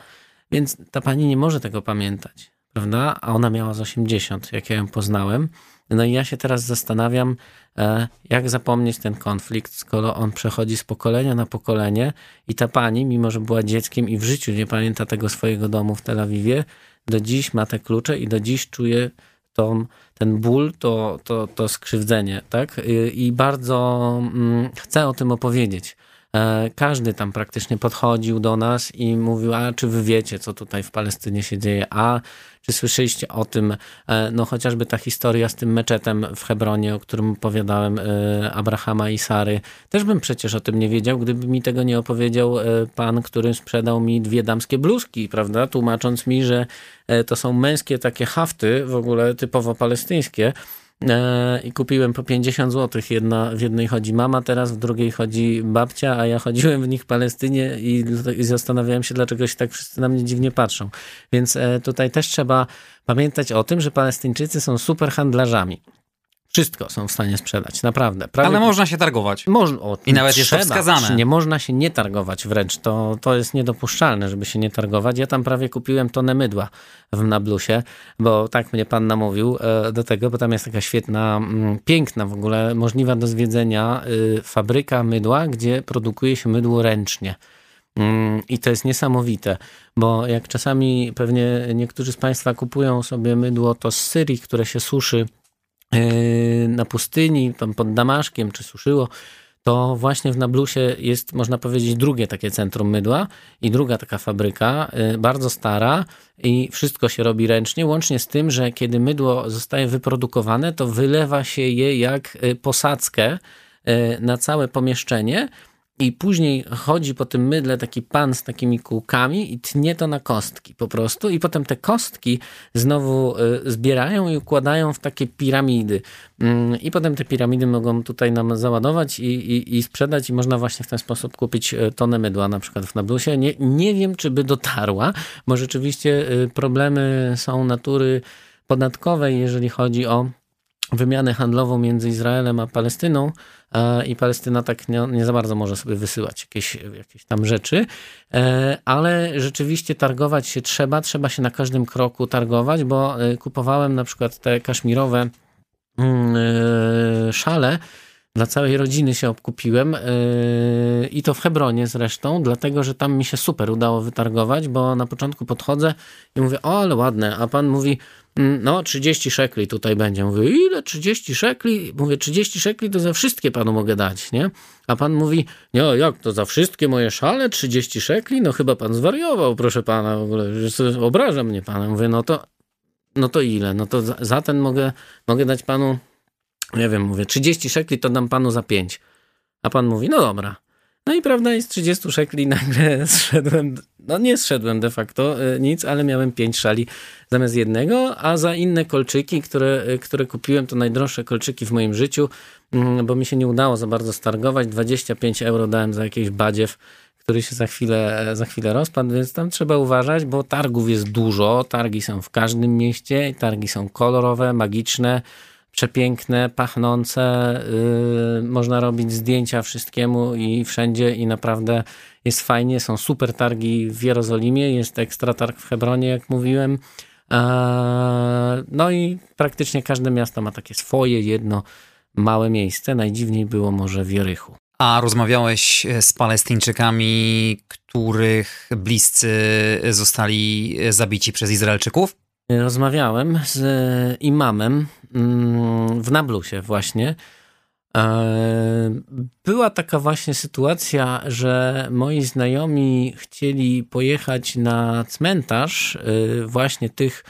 Więc ta pani nie może tego pamiętać, prawda? A ona miała z 80, jak ja ją poznałem. No i ja się teraz zastanawiam, jak zapomnieć ten konflikt, skoro on przechodzi z pokolenia na pokolenie i ta pani, mimo że była dzieckiem i w życiu nie pamięta tego swojego domu w Tel Awiwie, do dziś ma te klucze i do dziś czuje tą, ten ból, to, to, to skrzywdzenie, tak? I bardzo mm, chcę o tym opowiedzieć. E, każdy tam praktycznie podchodził do nas i mówił, a czy wy wiecie, co tutaj w Palestynie się dzieje, a czy słyszeliście o tym, e, no chociażby ta historia z tym meczetem w Hebronie, o którym opowiadałem, e, Abrahama i Sary, też bym przecież o tym nie wiedział, gdyby mi tego nie opowiedział pan, który sprzedał mi dwie damskie bluzki, prawda, tłumacząc mi, że to są męskie takie hafty, w ogóle typowo palestyńskie, i kupiłem po 50 zł. Jedna, w jednej chodzi mama teraz, w drugiej chodzi babcia, a ja chodziłem w nich w Palestynie i, i zastanawiałem się, dlaczego się tak wszyscy na mnie dziwnie patrzą. Więc e, tutaj też trzeba pamiętać o tym, że Palestyńczycy są super handlarzami. Wszystko są w stanie sprzedać, naprawdę. Prawie... Ale można się targować. Można, I nawet trzeba, jest to wskazane. Nie można się nie targować wręcz. To, to jest niedopuszczalne, żeby się nie targować. Ja tam prawie kupiłem tonę mydła w Nablusie, bo tak mnie pan namówił e, do tego, bo tam jest taka świetna, mm, piękna w ogóle, możliwa do zwiedzenia y, fabryka mydła, gdzie produkuje się mydło ręcznie. Mm, I to jest niesamowite, bo jak czasami pewnie niektórzy z Państwa kupują sobie mydło to z Syrii, które się suszy na pustyni, tam pod Damaszkiem, czy suszyło, to właśnie w Nablusie jest, można powiedzieć, drugie takie centrum mydła i druga taka fabryka, yy, bardzo stara i wszystko się robi ręcznie, łącznie z tym, że kiedy mydło zostaje wyprodukowane, to wylewa się je jak yy, posadzkę na całe pomieszczenie i później chodzi po tym mydle taki pan z takimi kółkami i tnie to na kostki po prostu. I potem te kostki znowu y, zbierają i układają w takie piramidy. Mm, I potem te piramidy mogą tutaj nam załadować i, i, i sprzedać i można właśnie w ten sposób kupić y, tonę mydła na przykład w Nablusie. Nie, nie wiem, czy by dotarła, bo rzeczywiście y, problemy są natury podatkowej, jeżeli chodzi o wymianę handlową między Izraelem a Palestyną i Palestyna tak nie, nie, za bardzo może sobie wysyłać jakieś, jakieś tam rzeczy, e, ale rzeczywiście targować się trzeba, trzeba się na każdym kroku targować, bo e, kupowałem na przykład te kaszmirowe mm, szale, dla całej rodziny się obkupiłem i to w Hebronie zresztą, dlatego że tam mi się super udało wytargować, bo na początku podchodzę i mówię, o ale ładne, a pan mówi, no 30 szekli tutaj będzie. Mówię, ile 30 szekli? Mówię, 30 szekli to za wszystkie panu mogę dać, nie? A pan mówi, nie, jak to za wszystkie moje szale 30 szekli? No chyba pan zwariował, proszę pana, w ogóle, obraża mnie pan. Mówię, no to, no to ile? No to za, za ten mogę, mogę dać panu, nie wiem, mówię, 30 szekli to dam panu za 5. A pan mówi, no dobra. No i prawda jest 30 szekli nagle zszedłem, no nie zszedłem de facto e, nic, ale miałem 5 szali zamiast jednego, a za inne kolczyki, które, e, które kupiłem, to najdroższe kolczyki w moim życiu, mm, bo mi się nie udało za bardzo stargować, 25 euro dałem za jakiś badziew, który się za chwilę, za chwilę rozpadł, więc tam trzeba uważać, bo targów jest dużo, targi są w każdym mieście, targi są kolorowe, magiczne, przepiękne, pachnące. Yy, można robić zdjęcia wszystkiemu i wszędzie i naprawdę jest fajnie. Są super targi w Jerozolimie, jest ekstra targ w Hebronie, jak mówiłem. No i praktycznie każde miasto ma takie swoje jedno małe miejsce. Najdziwniej było może w Jerychu. A rozmawiałeś z Palestyńczykami, których bliscy zostali zabici przez Izraelczyków? Rozmawiałem z imamem mm, w Nablusie właśnie. E, była taka właśnie sytuacja, że moi znajomi chcieli pojechać na cmentarz e, właśnie tych,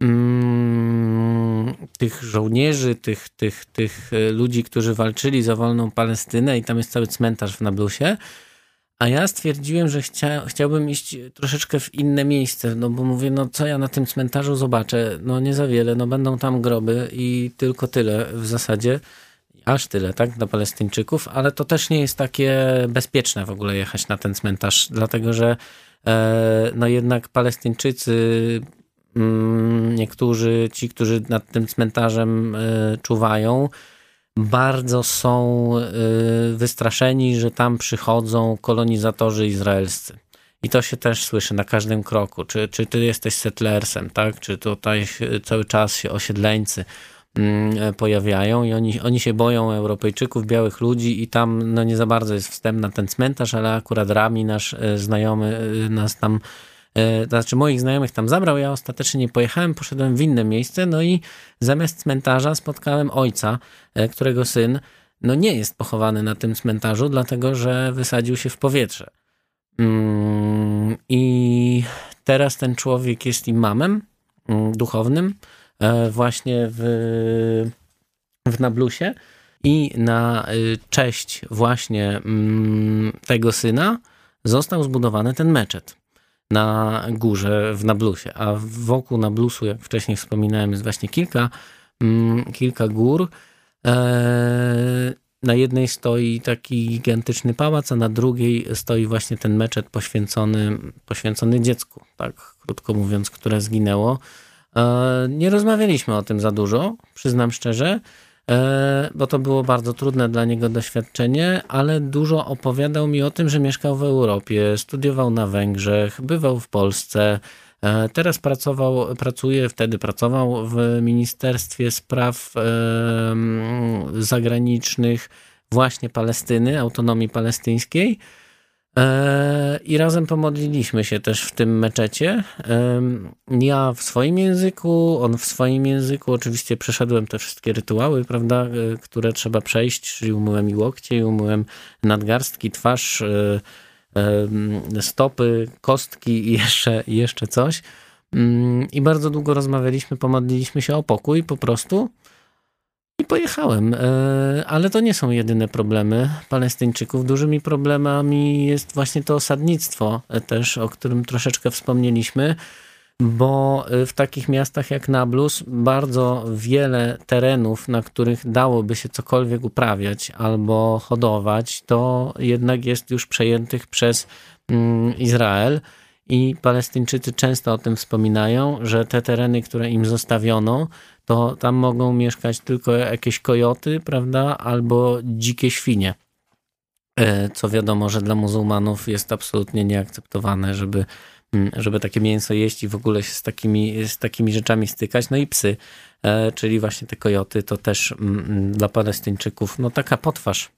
mm, tych żołnierzy, tych, tych, tych ludzi, którzy walczyli za wolną Palestynę i tam jest cały cmentarz w Nablusie. A ja stwierdziłem, że chcia, chciałbym iść troszeczkę w inne miejsce, no bo mówię, no co ja na tym cmentarzu zobaczę? No nie za wiele, no będą tam groby i tylko tyle w zasadzie. Aż tyle, tak, dla Palestyńczyków, ale to też nie jest takie bezpieczne w ogóle jechać na ten cmentarz, dlatego że e, no jednak Palestyńczycy, mm, niektórzy, ci, którzy nad tym cmentarzem e, czuwają, bardzo są y, wystraszeni, że tam przychodzą kolonizatorzy izraelscy. I to się też słyszy na każdym kroku. Czy, czy ty jesteś settlersem, tak? Czy tutaj cały czas się osiedleńcy mm, pojawiają i oni, oni się boją Europejczyków, białych ludzi i tam no nie za bardzo jest wstęp na ten cmentarz, ale akurat Rami, nasz y, znajomy, y, nas tam to znaczy moich znajomych tam zabrał, ja ostatecznie nie pojechałem, poszedłem w inne miejsce, no i zamiast cmentarza spotkałem ojca, e, którego syn no nie jest pochowany na tym cmentarzu, dlatego że wysadził się w powietrze. Mm, I teraz ten człowiek jest imamem mm, duchownym e, właśnie w, w Nablusie i na cześć właśnie mm, tego syna został zbudowany ten meczet na górze w Nablusie, a wokół Nablusu, jak wcześniej wspominałem, jest właśnie kilka, mm, kilka gór. E, na jednej stoi taki gigantyczny pałac, a na drugiej stoi właśnie ten meczet poświęcony, poświęcony dziecku, tak krótko mówiąc, które zginęło. E, nie rozmawialiśmy o tym za dużo, przyznam szczerze, bo to było bardzo trudne dla niego doświadczenie, ale dużo opowiadał mi o tym, że mieszkał w Europie, studiował na Węgrzech, bywał w Polsce. E, teraz pracował, pracuje, wtedy pracował w Ministerstwie Spraw Zagranicznych właśnie Palestyny, autonomii palestyńskiej. E, I razem pomodliliśmy się też w tym meczecie. Ja w swoim języku, on w swoim języku. Oczywiście przeszedłem te wszystkie rytuały, prawda, e, które trzeba przejść, czyli umyłem i łokcie, i umyłem nadgarstki, twarz, e, stopy, kostki i jeszcze, jeszcze coś. Mm, I bardzo długo rozmawialiśmy, pomodliliśmy się o pokój po prostu. I pojechałem, e, ale to nie są jedyne problemy Palestyńczyków. Dużymi problemami jest właśnie to osadnictwo e, też, o którym troszeczkę wspomnieliśmy, bo e, w takich miastach jak Nablus bardzo wiele terenów, na których dałoby się cokolwiek uprawiać albo hodować, to jednak jest już przejętych przez mm, Izrael. I Palestyńczycy często o tym wspominają, że te tereny, które im zostawiono, to tam mogą mieszkać tylko jakieś kojoty, prawda, albo dzikie świnie. E, co wiadomo, że dla muzułmanów jest absolutnie nieakceptowane, żeby, mm, żeby takie mięso jeść i w ogóle się z takimi, z takimi rzeczami stykać. No i psy, e, czyli właśnie te kojoty, to też mm, mm, dla Palestyńczyków no taka potwarz,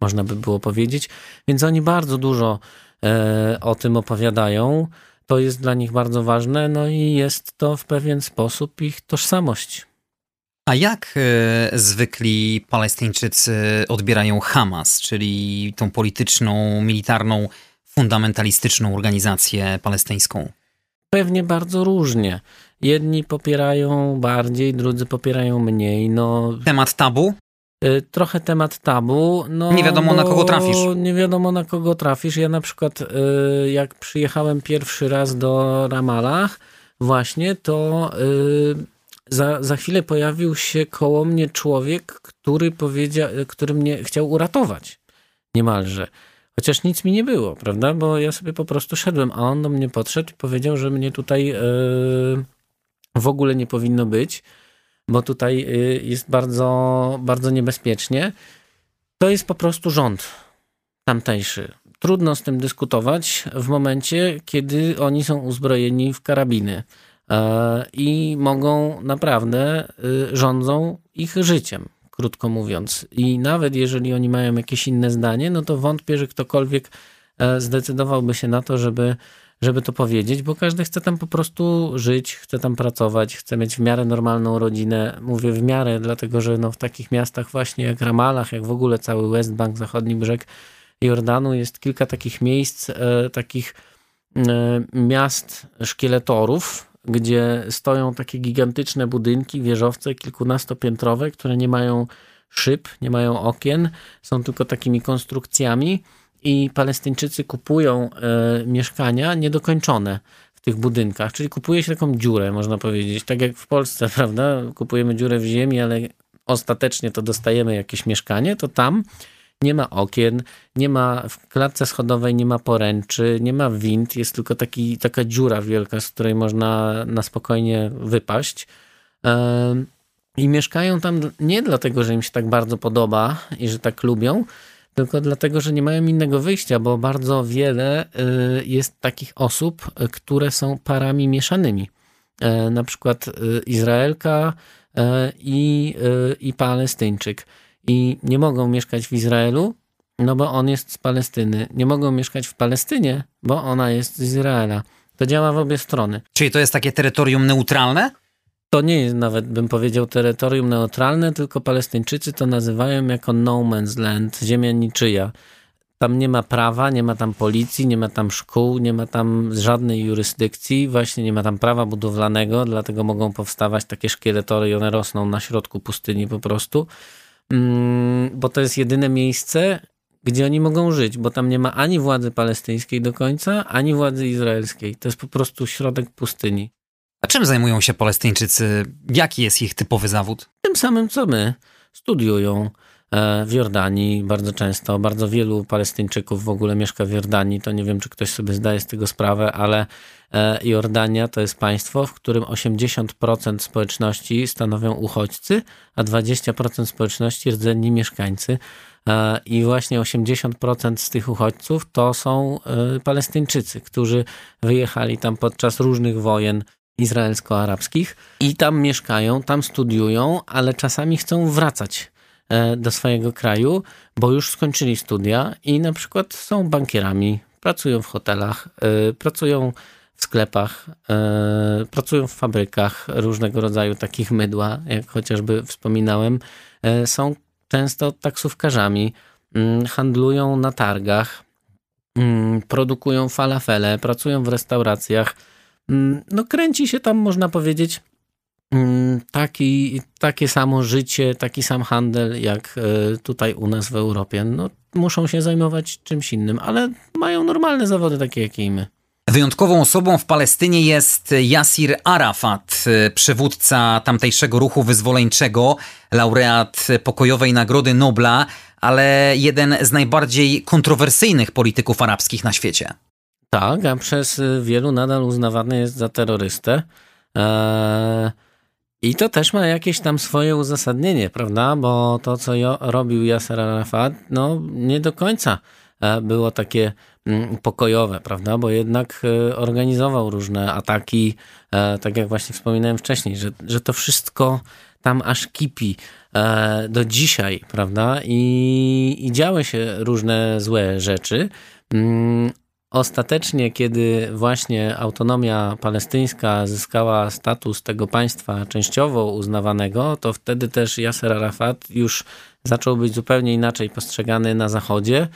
można by było powiedzieć. Więc oni bardzo dużo e, o tym opowiadają. To jest dla nich bardzo ważne, no i jest to w pewien sposób ich tożsamość. A jak e, zwykli Palestyńczycy odbierają Hamas, czyli tą polityczną, militarną, fundamentalistyczną organizację palestyńską? Pewnie bardzo różnie. Jedni popierają bardziej, drudzy popierają mniej. No, temat tabu? E, trochę temat tabu. No, nie wiadomo na kogo trafisz. Nie wiadomo na kogo trafisz. Ja na przykład, e, jak przyjechałem pierwszy raz do Ramallah, właśnie to za, za chwilę pojawił się koło mnie człowiek, który powiedział, który mnie chciał uratować. Niemalże. Chociaż nic mi nie było, prawda? Bo ja sobie po prostu szedłem, a on do mnie podszedł i powiedział, że mnie tutaj yy, w ogóle nie powinno być, bo tutaj yy, jest bardzo, bardzo niebezpiecznie. To jest po prostu rząd tamtejszy. Trudno z tym dyskutować w momencie, kiedy oni są uzbrojeni w karabiny. E, i mogą naprawdę, y, rządzą ich życiem, krótko mówiąc. I nawet jeżeli oni mają jakieś inne zdanie, no to wątpię, że ktokolwiek e, zdecydowałby się na to, żeby, żeby to powiedzieć, bo każdy chce tam po prostu żyć, chce tam pracować, chce mieć w miarę normalną rodzinę. Mówię w miarę, dlatego że no w takich miastach właśnie jak Ramallah, jak w ogóle cały West Bank, zachodni brzeg Jordanu, jest kilka takich miejsc, e, takich miast szkieletorów, gdzie stoją takie gigantyczne budynki, wieżowce kilkunastopiętrowe, które nie mają szyb, nie mają okien, są tylko takimi konstrukcjami i Palestyńczycy kupują e, mieszkania niedokończone w tych budynkach, czyli kupuje się taką dziurę, można powiedzieć, tak jak w Polsce, prawda, kupujemy dziurę w ziemi, ale ostatecznie to dostajemy jakieś mieszkanie, to tam nie ma okien, nie ma w klatce schodowej nie ma poręczy, nie ma wind, jest tylko taki, taka dziura wielka, z której można na spokojnie wypaść. I mieszkają tam nie dlatego, że im się tak bardzo podoba i że tak lubią, tylko dlatego, że nie mają innego wyjścia, bo bardzo wiele y, jest takich osób, które są parami mieszanymi. E, na przykład y, Izraelka e, i, y, i Palestyńczyk i nie mogą mieszkać w Izraelu, no bo on jest z Palestyny. Nie mogą mieszkać w Palestynie, bo ona jest z Izraela. To działa w obie strony. Czyli to jest takie terytorium neutralne? To nie jest nawet, bym powiedział, terytorium neutralne, tylko Palestyńczycy to nazywają jako no man's land, ziemia niczyja. Tam nie ma prawa, nie ma tam policji, nie ma tam szkół, nie ma tam żadnej jurysdykcji, właśnie nie ma tam prawa budowlanego, dlatego mogą powstawać takie szkieletory i one rosną na środku pustyni po prostu. Mm, bo to jest jedyne miejsce, gdzie oni mogą żyć, bo tam nie ma ani władzy palestyńskiej do końca, ani władzy izraelskiej. To jest po prostu środek pustyni. A czym zajmują się Palestyńczycy? Jaki jest ich typowy zawód? Tym samym co my. Studiują, w Jordanii bardzo często. Bardzo wielu Palestyńczyków w ogóle mieszka w Jordanii. To nie wiem, czy ktoś sobie zdaje z tego sprawę, ale Jordania to jest państwo, w którym 80% społeczności stanowią uchodźcy, a 20% społeczności rdzenni mieszkańcy. E, I właśnie 80% z tych uchodźców to są e, Palestyńczycy, którzy wyjechali tam podczas różnych wojen izraelsko-arabskich i tam mieszkają, tam studiują, ale czasami chcą wracać e, do swojego kraju, bo już skończyli studia i na przykład są bankierami, pracują w hotelach, pracują w sklepach, pracują w fabrykach różnego rodzaju takich mydła, jak chociażby wspominałem, są często taksówkarzami, mm, handlują na targach, mm, produkują falafele, pracują w restauracjach. Mm, no kręci się tam, można powiedzieć, taki, takie samo życie, taki sam handel jak e, tutaj u nas w Europie. No, muszą się zajmować czymś innym, ale mają normalne zawody takie jak i my. Wyjątkową osobą w Palestynie jest Yasir Arafat, przywódca tamtejszego ruchu wyzwoleńczego, laureat pokojowej Nagrody Nobla, ale jeden z najbardziej kontrowersyjnych polityków arabskich na świecie. Tak, a przez wielu nadal uznawany jest za terrorystę. Eee, I to też ma jakieś tam swoje uzasadnienie, prawda? Bo to, co robił Yasser Arafat, no nie do końca E, było takie mm, pokojowe, prawda? Bo jednak e, organizował różne ataki, e, tak jak właśnie wspominałem wcześniej, że, że to wszystko tam aż kipi do dzisiaj, prawda? I, i działy się różne złe rzeczy. Ostatecznie, kiedy właśnie autonomia palestyńska zyskała status tego państwa częściowo uznawanego, to wtedy też Yasser Arafat już zaczął być zupełnie inaczej postrzegany na Zachodzie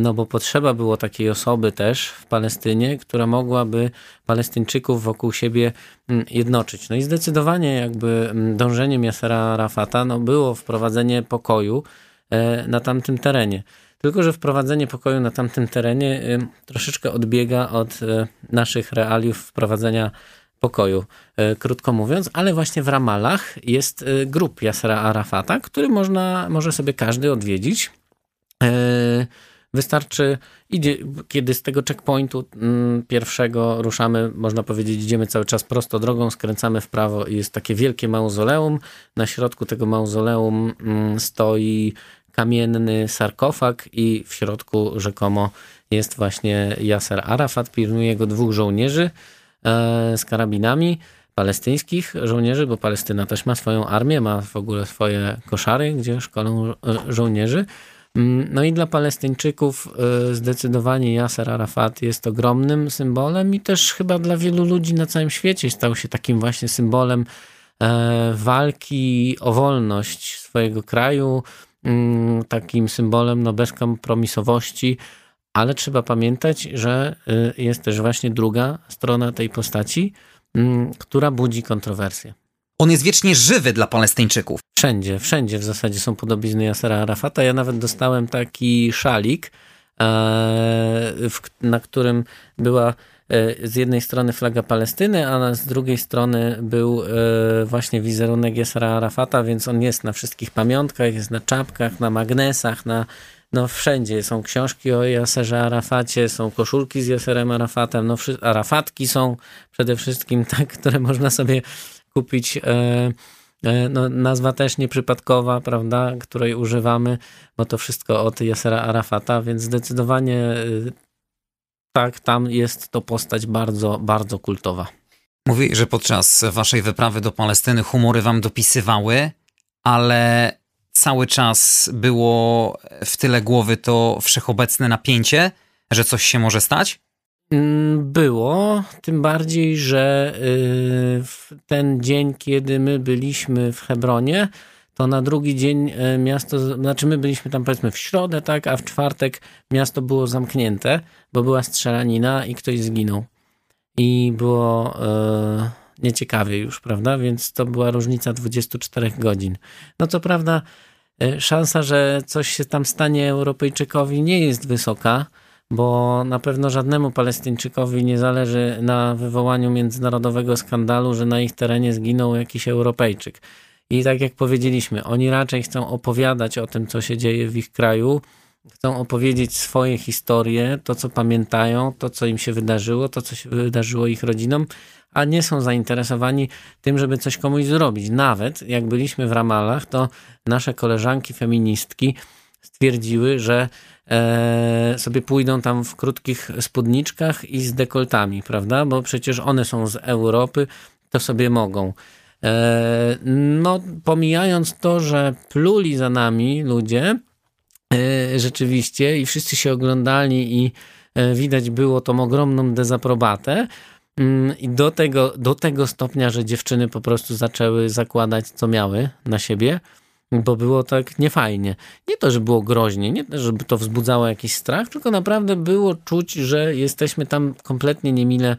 no bo potrzeba było takiej osoby też w Palestynie, która mogłaby Palestyńczyków wokół siebie mm, jednoczyć. No i zdecydowanie jakby mm, dążeniem Yasera Rafata no było wprowadzenie pokoju e, na tamtym terenie. Tylko, że wprowadzenie pokoju na tamtym terenie troszeczkę odbiega od e, naszych realiów wprowadzenia pokoju, krótko mówiąc, ale właśnie w Ramalach jest grup Yasera Arafata, który można, może sobie każdy odwiedzić. Wystarczy, idzie, kiedy z tego checkpointu mm, pierwszego ruszamy, można powiedzieć, idziemy cały czas prosto drogą, skręcamy w prawo i jest takie wielkie mauzoleum. Na środku tego mauzoleum mm, stoi kamienny sarkofag i w środku rzekomo jest właśnie Yasser Arafat, pilnuje go dwóch żołnierzy e, z karabinami palestyńskich żołnierzy, bo Palestyna też ma swoją armię, ma w ogóle swoje koszary, gdzie szkolą e, żołnierzy. Mm, no i dla Palestyńczyków y, zdecydowanie Yasser Arafat jest ogromnym symbolem i też chyba dla wielu ludzi na całym świecie stał się takim właśnie symbolem e, walki o wolność swojego kraju, takim symbolem no, bezkompromisowości, ale trzeba pamiętać, że y, jest też właśnie druga strona tej postaci, mm, która budzi kontrowersje. On jest wiecznie żywy dla Palestyńczyków. Wszędzie, wszędzie w zasadzie są podobizny Yasera Arafata. Ja nawet dostałem taki szalik, e, na którym była z jednej strony flaga Palestyny, a z drugiej strony był e, właśnie wizerunek Yasera Arafata, więc on jest na wszystkich pamiątkach, jest na czapkach, na magnesach, na no wszędzie są książki o Yaserze Arafacie, są koszulki z Yaserem Arafatem, no Arafatki są przede wszystkim, tak, które można sobie kupić. E, e, no, nazwa też nieprzypadkowa, prawda, której używamy, bo to wszystko od Yasera Arafata, więc zdecydowanie e, tak, tam jest to postać bardzo, bardzo kultowa. Mówi, że podczas waszej wyprawy do Palestyny humory wam dopisywały, ale cały czas było w tyle głowy to wszechobecne napięcie, że coś się może stać? Mm, było, tym bardziej, że y, w ten dzień, kiedy my byliśmy w Hebronie, to na drugi dzień y, miasto, znaczy my byliśmy tam powiedzmy w środę, tak, a w czwartek miasto było zamknięte, bo była strzelanina i ktoś zginął. I było e, nieciekawie już, prawda? Więc to była różnica 24 godzin. No co prawda, szansa, że coś się tam stanie Europejczykowi nie jest wysoka, bo na pewno żadnemu Palestyńczykowi nie zależy na wywołaniu międzynarodowego skandalu, że na ich terenie zginął jakiś Europejczyk. I tak jak powiedzieliśmy, oni raczej chcą opowiadać o tym, co się dzieje w ich kraju, chcą opowiedzieć swoje historie, to co pamiętają, to co im się wydarzyło, to co się wydarzyło ich rodzinom, a nie są zainteresowani tym, żeby coś komuś zrobić. Nawet jak byliśmy w Ramalach, to nasze koleżanki feministki stwierdziły, że e, sobie pójdą tam w krótkich spódniczkach i z dekoltami, prawda? Bo przecież one są z Europy, to sobie mogą. E, no, pomijając to, że pluli za nami ludzie, e, rzeczywiście, i wszyscy się oglądali, i e, widać było tą ogromną dezaprobatę. Mm, I do tego, do tego stopnia, że dziewczyny po prostu zaczęły zakładać, co miały na siebie, bo było tak niefajnie. Nie to, że było groźnie, nie to, żeby to wzbudzało jakiś strach, tylko naprawdę było czuć, że jesteśmy tam kompletnie niemile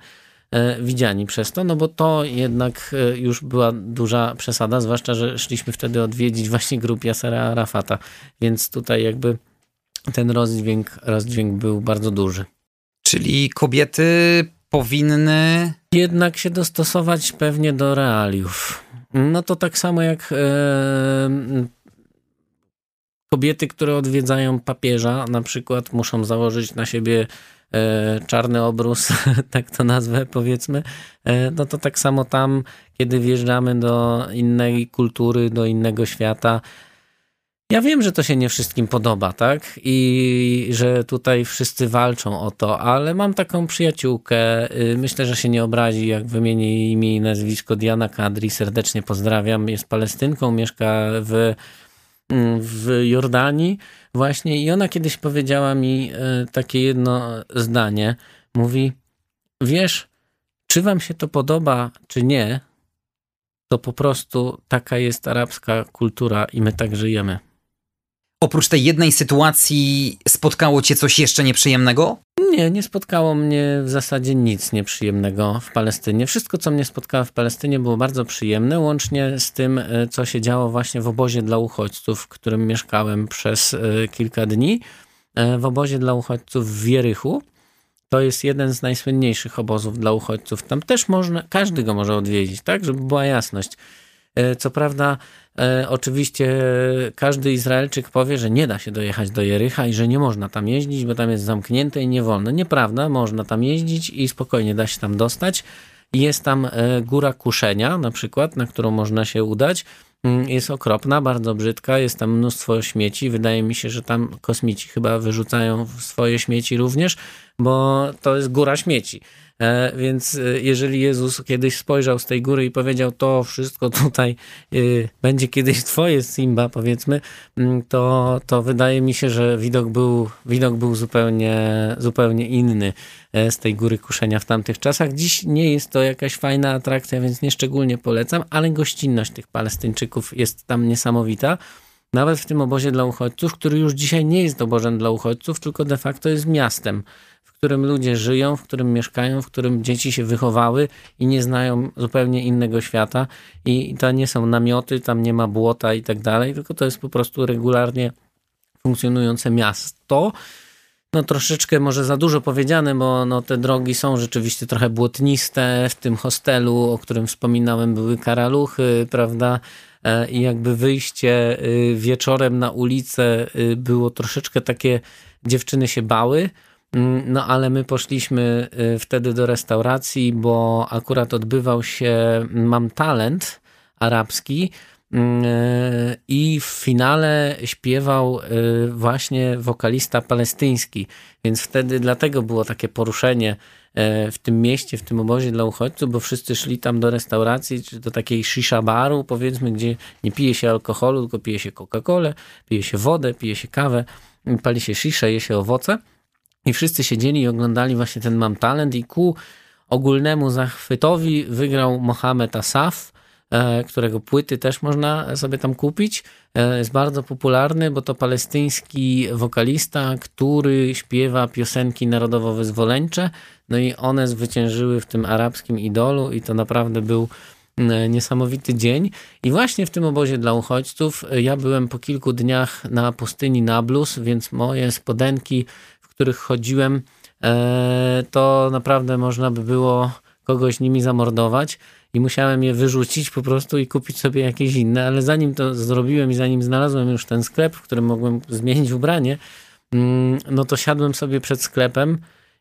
widziani przez to, no bo to jednak e, już była duża przesada, zwłaszcza, że szliśmy wtedy odwiedzić właśnie grup Yasera Arafata, więc tutaj jakby ten rozdźwięk, rozdźwięk był bardzo duży. Czyli kobiety powinny jednak się dostosować pewnie do realiów. No to tak samo jak e, kobiety, które odwiedzają papieża, na przykład muszą założyć na siebie E, czarny obrus, tak to nazwę powiedzmy, e, no to tak samo tam, kiedy wjeżdżamy do innej kultury, do innego świata, ja wiem, że to się nie wszystkim podoba, tak? I że tutaj wszyscy walczą o to, ale mam taką przyjaciółkę, y, myślę, że się nie obrazi, jak wymienię imię i nazwisko. Diana Kadri, serdecznie pozdrawiam, jest Palestynką, mieszka w w Jordanii właśnie i ona kiedyś powiedziała mi e, takie jedno zdanie. Mówi, wiesz, czy wam się to podoba, czy nie, to po prostu taka jest arabska kultura i my tak żyjemy. Oprócz tej jednej sytuacji spotkało cię coś jeszcze nieprzyjemnego? Nie, nie spotkało mnie w zasadzie nic nieprzyjemnego w Palestynie. Wszystko, co mnie spotkało w Palestynie, było bardzo przyjemne, łącznie z tym, e, co się działo właśnie w obozie dla uchodźców, w którym mieszkałem przez e, kilka dni. E, w obozie dla uchodźców w Wierychu. To jest jeden z najsłynniejszych obozów dla uchodźców. Tam też można, każdy go może odwiedzić, tak, żeby była jasność. Co prawda, e, oczywiście każdy Izraelczyk powie, że nie da się dojechać do Jericha i że nie można tam jeździć, bo tam jest zamknięte i nie wolno. Nieprawda, można tam jeździć i spokojnie da się tam dostać. Jest tam e, góra kuszenia, na przykład, na którą można się udać. Mm, jest okropna, bardzo brzydka, jest tam mnóstwo śmieci. Wydaje mi się, że tam kosmici chyba wyrzucają swoje śmieci również, bo to jest góra śmieci. E, więc e, jeżeli Jezus kiedyś spojrzał z tej góry i powiedział, to wszystko tutaj e, będzie kiedyś twoje, Simba, powiedzmy, mm, to, to wydaje mi się, że widok był, widok był zupełnie, zupełnie inny z tej góry kuszenia w tamtych czasach. Dziś nie jest to jakaś fajna atrakcja, więc nie szczególnie polecam, ale gościnność tych Palestyńczyków jest tam niesamowita. Nawet w tym obozie dla uchodźców, który już dzisiaj nie jest obozem dla uchodźców, tylko de facto jest miastem którym ludzie żyją, w którym mieszkają, w którym dzieci się wychowały i nie znają zupełnie innego świata. I to nie są namioty, tam nie ma błota i tak dalej, tylko to jest po prostu regularnie funkcjonujące miasto. No troszeczkę może za dużo powiedziane, bo no, te drogi są rzeczywiście trochę błotniste. W tym hostelu, o którym wspominałem, były karaluchy, prawda? E, I jakby wyjście y, wieczorem na ulicę y, było troszeczkę takie, dziewczyny się bały, no ale my poszliśmy y, wtedy do restauracji, bo akurat odbywał się Mam Talent arabski mm, y, i w finale śpiewał y, właśnie wokalista palestyński, więc wtedy dlatego było takie poruszenie w tym mieście, w tym obozie dla uchodźców, bo wszyscy szli tam do restauracji, czy do takiej shisha baru, powiedzmy, gdzie nie pije się alkoholu, tylko pije się Coca-Colę, pije się wodę, pije się kawę, pali się shisha, je się owoce. I wszyscy siedzieli i oglądali właśnie ten Mam Talent i ku ogólnemu zachwytowi wygrał Mohamed Asaf, e, którego płyty też można sobie tam kupić. E, jest bardzo popularny, bo to palestyński wokalista, który śpiewa piosenki narodowo-wyzwoleńcze. No i one zwyciężyły w tym arabskim idolu i to naprawdę był e, niesamowity dzień. I właśnie w tym obozie dla uchodźców ja byłem po kilku dniach na pustyni Nablus, więc moje spodenki których chodziłem, e, to naprawdę można by było kogoś nimi zamordować. i musiałem je wyrzucić po prostu i kupić sobie jakieś inne, ale zanim to zrobiłem i zanim znalazłem już ten sklep, w którym mogłem zmienić ubranie, mm, no to siadłem sobie przed sklepem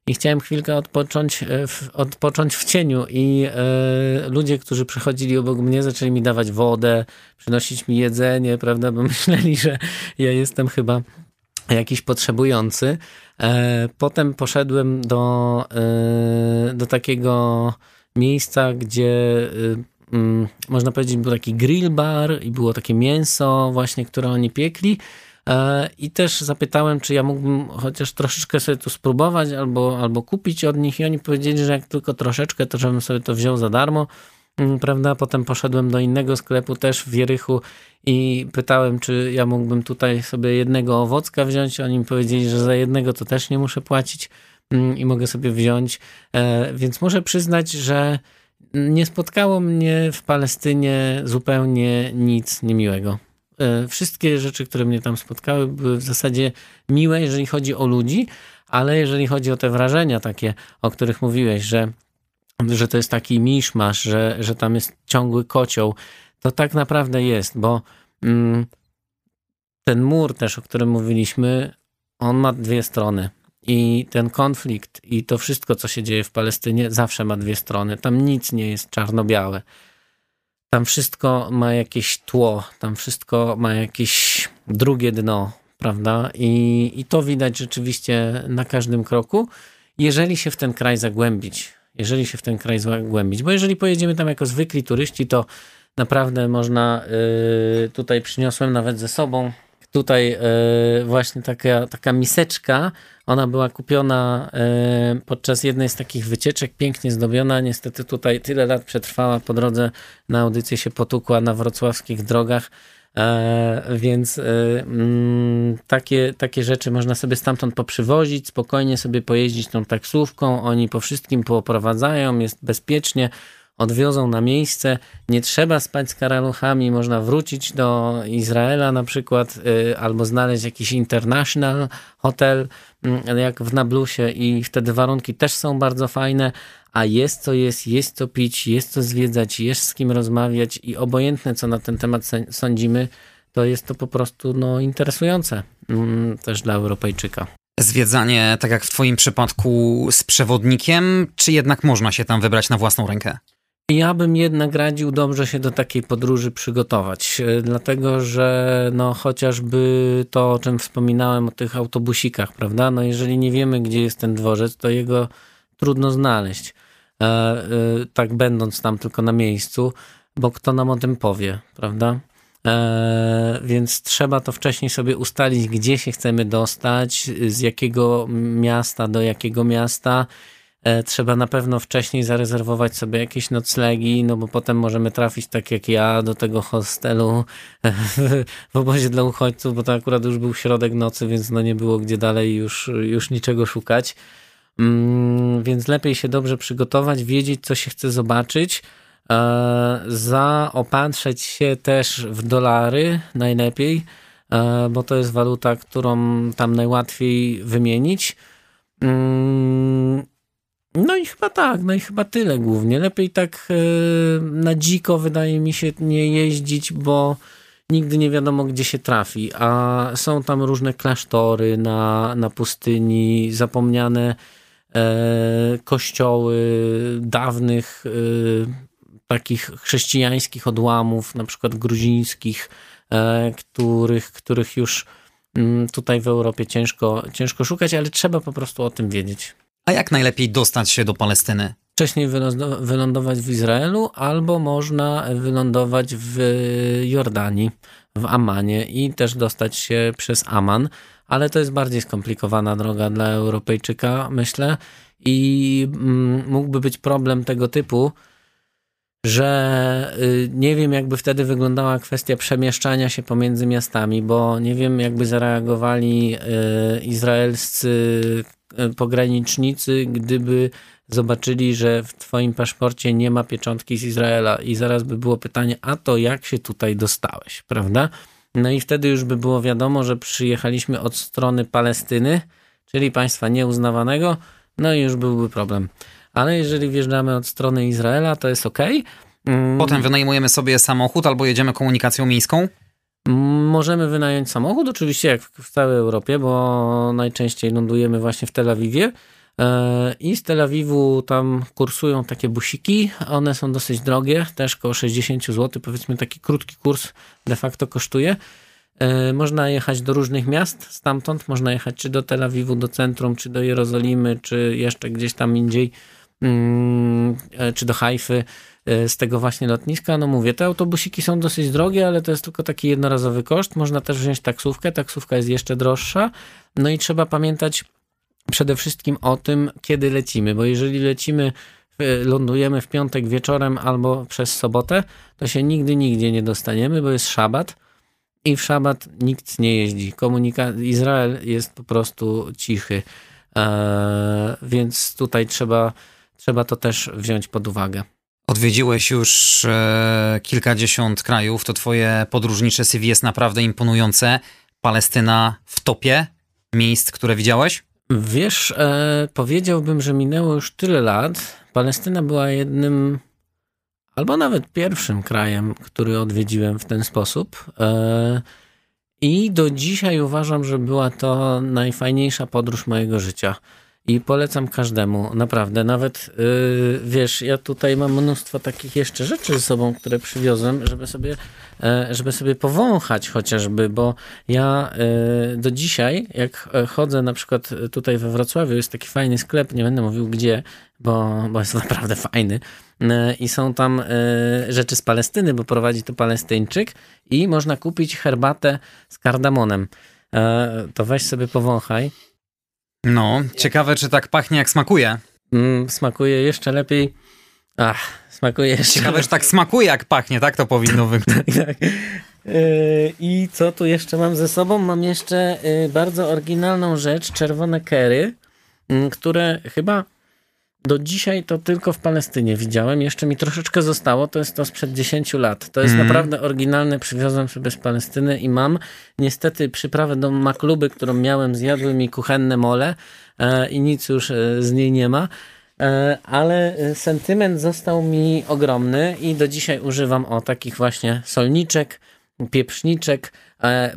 i chciałem chwilkę odpocząć e, w, odpocząć w cieniu i e, ludzie, którzy przechodzili obok mnie, zaczęli mi dawać wodę, przynosić mi jedzenie, prawda, bo myśleli, że ja jestem chyba jakiś potrzebujący. E, potem poszedłem do, e, do takiego miejsca, gdzie e, mm, można powiedzieć był taki grill bar i było takie mięso właśnie, które oni piekli. I też zapytałem, czy ja mógłbym chociaż troszeczkę sobie tu spróbować albo, albo kupić od nich i oni powiedzieli, że jak tylko troszeczkę, to żebym sobie to wziął za darmo. Mm, prawda? Potem poszedłem do innego sklepu też w Wierychu i pytałem, czy ja mógłbym tutaj sobie jednego owocka wziąć. Oni mi powiedzieli, że za jednego to też nie muszę płacić mm, i mogę sobie wziąć. E, więc muszę przyznać, że nie spotkało mnie w Palestynie zupełnie nic niemiłego. E, wszystkie rzeczy, które mnie tam spotkały, były w zasadzie miłe, jeżeli chodzi o ludzi, ale jeżeli chodzi o te wrażenia takie, o których mówiłeś, że że to jest taki miszmasz, że, że tam jest ciągły kocioł. To tak naprawdę jest, bo mm, ten mur też, o którym mówiliśmy, on ma dwie strony. I ten konflikt i to wszystko, co się dzieje w Palestynie, zawsze ma dwie strony. Tam nic nie jest czarno-białe. Tam wszystko ma jakieś tło, tam wszystko ma jakieś drugie dno, prawda? I, i to widać rzeczywiście na każdym kroku, jeżeli się w ten kraj zagłębić jeżeli się w ten kraj zagłębić. Bo jeżeli pojedziemy tam jako zwykli turyści, to naprawdę można, yy, tutaj przyniosłem nawet ze sobą, tutaj yy, właśnie taka, taka miseczka, ona była kupiona yy, podczas jednej z takich wycieczek, pięknie zdobiona, niestety tutaj tyle lat przetrwała, po drodze. Na audycję się potukła na wrocławskich drogach, więc e, mm, takie, takie rzeczy można sobie stamtąd poprzywozić, spokojnie sobie pojeździć tą taksówką. Oni po wszystkim pooprowadzają, jest bezpiecznie, odwiozą na miejsce. Nie trzeba spać z karaluchami, można wrócić do Izraela na przykład, e, albo znaleźć jakiś international hotel, mm, jak w Nablusie, i wtedy warunki też są bardzo fajne a jest co jest, jest co pić, jest co zwiedzać, jest z kim rozmawiać i obojętne co na ten temat sądzimy, to jest to po prostu no, interesujące mm, też dla Europejczyka. Zwiedzanie, tak jak w Twoim przypadku, z przewodnikiem, czy jednak można się tam wybrać na własną rękę? Ja bym jednak radził dobrze się do takiej podróży przygotować, e, dlatego że no chociażby to, o czym wspominałem, o tych autobusikach, prawda? No jeżeli nie wiemy, gdzie jest ten dworzec, to jego trudno znaleźć. E, e, tak będąc tam tylko na miejscu, bo kto nam o tym powie, prawda? E, więc trzeba to wcześniej sobie ustalić, gdzie się chcemy dostać, z jakiego miasta do jakiego miasta. Trzeba na pewno wcześniej zarezerwować sobie jakieś noclegi, no bo potem możemy trafić tak jak ja do tego hostelu w obozie dla uchodźców, bo to akurat już był środek nocy, więc no nie było gdzie dalej już, już niczego szukać. Mm, więc lepiej się dobrze przygotować, wiedzieć, co się chce zobaczyć, e, zaopatrzyć się też w dolary najlepiej, e, bo to jest waluta, którą tam najłatwiej wymienić. No i chyba tak, no i chyba tyle głównie. Lepiej tak e, na dziko wydaje mi się nie jeździć, bo nigdy nie wiadomo, gdzie się trafi. A są tam różne klasztory na, na pustyni, zapomniane E, kościoły dawnych e, takich chrześcijańskich odłamów, na przykład gruzińskich, e, których, których już mm, tutaj w Europie ciężko, ciężko szukać, ale trzeba po prostu o tym wiedzieć. A jak najlepiej dostać się do Palestyny? Wcześniej wylądować w Izraelu, albo można wylądować w Jordanii, w Amanie i też dostać się przez Aman ale to jest bardziej skomplikowana droga dla Europejczyka, myślę. I mm, mógłby być problem tego typu, że y, nie wiem, jakby wtedy wyglądała kwestia przemieszczania się pomiędzy miastami, bo nie wiem, jakby zareagowali y, izraelscy pogranicznicy, gdyby zobaczyli, że w Twoim paszporcie nie ma pieczątki z Izraela, i zaraz by było pytanie: A to jak się tutaj dostałeś, prawda? No i wtedy już by było wiadomo, że przyjechaliśmy od strony Palestyny, czyli państwa nieuznawanego, no i już byłby problem. Ale jeżeli wjeżdżamy od strony Izraela, to jest ok. Mm. Potem wynajmujemy sobie samochód albo jedziemy komunikacją miejską? Możemy wynająć samochód, oczywiście jak w całej Europie, bo najczęściej lądujemy właśnie w Tel Awiwie. E, I z Tel Awiwu tam kursują takie busiki. One są dosyć drogie, też około 60 zł. Powiedzmy, taki krótki kurs de facto kosztuje. E, można jechać do różnych miast stamtąd. Można jechać czy do Tel Awiwu, do centrum, czy do Jerozolimy, czy jeszcze gdzieś tam indziej, mm, e, czy do Hajfy z tego właśnie lotniska. No mówię, te autobusiki są dosyć drogie, ale to jest tylko taki jednorazowy koszt. Można też wziąć taksówkę. Taksówka jest jeszcze droższa. No i trzeba pamiętać, przede wszystkim o tym, kiedy lecimy, bo jeżeli lecimy, lądujemy w piątek wieczorem albo przez sobotę, to się nigdy, nigdzie nie dostaniemy, bo jest szabat i w szabat nikt nie jeździ. Komunika Izrael jest po prostu cichy, eee, więc tutaj trzeba, trzeba to też wziąć pod uwagę. Odwiedziłeś już e, kilkadziesiąt krajów, to twoje podróżnicze CV jest naprawdę imponujące. Palestyna w topie miejsc, które widziałeś? Wiesz, e, powiedziałbym, że minęło już tyle lat. Palestyna była jednym, albo nawet pierwszym krajem, który odwiedziłem w ten sposób. E, I do dzisiaj uważam, że była to najfajniejsza podróż mojego życia. I polecam każdemu, naprawdę. Nawet yy, wiesz, ja tutaj mam mnóstwo takich jeszcze rzeczy ze sobą, które przywiozłem, żeby sobie, e, żeby sobie powąchać chociażby, bo ja e, do dzisiaj, jak e, chodzę na przykład tutaj we Wrocławiu, jest taki fajny sklep, nie będę mówił gdzie, bo, bo jest naprawdę fajny. I są tam rzeczy z Palestyny, bo prowadzi to Palestyńczyk i można kupić herbatę z kardamonem. To weź sobie powąchaj. No, ciekawe, czy tak pachnie, jak smakuje. Mm, smakuje jeszcze lepiej. Ach, smakuje jeszcze Ciekawe, czy tak smakuje, jak pachnie, tak to powinno wyglądać. tak, tak. I co tu jeszcze mam ze sobą? Mam jeszcze y, bardzo oryginalną rzecz, czerwone kery, mm, które chyba do dzisiaj to tylko w Palestynie widziałem. Jeszcze mi troszeczkę zostało. To jest to sprzed 10 lat. To jest mm. naprawdę oryginalne. Przywiozłem sobie z Palestyny i mam niestety przyprawę do makluby, którą miałem, zjadły mi kuchenne mole e, i nic już e, z niej nie ma. E, ale sentyment został mi ogromny i do dzisiaj używam o takich właśnie solniczek, pieprzniczek. E,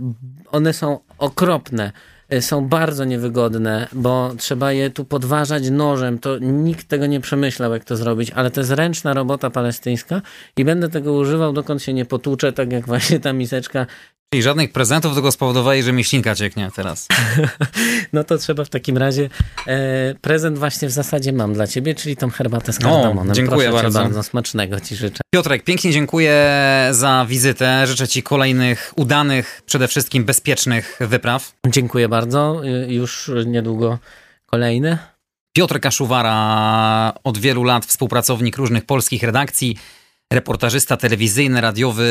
one są okropne. Y, są bardzo niewygodne, bo trzeba je tu podważać nożem. To nikt tego nie przemyślał, jak to zrobić, ale to jest ręczna robota palestyńska i będę tego używał, dokąd się nie potłuczę, tak jak właśnie ta miseczka Czyli żadnych prezentów, tylko spowodowali, że mięślinka cieknie teraz. no to trzeba w takim razie e, prezent właśnie w zasadzie mam dla ciebie, czyli tą herbatę z kardamonem. O, dziękuję Proszę bardzo. bardzo. Smacznego ci życzę. Piotrek, pięknie dziękuję za wizytę. Życzę ci kolejnych udanych, przede wszystkim bezpiecznych wypraw. Dziękuję bardzo. Już niedługo kolejne. Piotr Kaszuwara, od wielu lat współpracownik różnych polskich redakcji reportażysta telewizyjny, radiowy,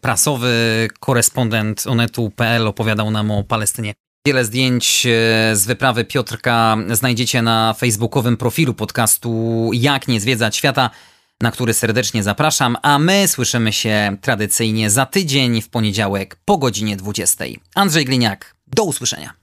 prasowy, korespondent Onetu.pl opowiadał nam o Palestynie. Wiele zdjęć e, z wyprawy Piotrka znajdziecie na facebookowym profilu podcastu Jak nie zwiedzać świata, na który serdecznie zapraszam, a my słyszymy się tradycyjnie za tydzień w poniedziałek po godzinie 20. Andrzej Gliniak, do usłyszenia.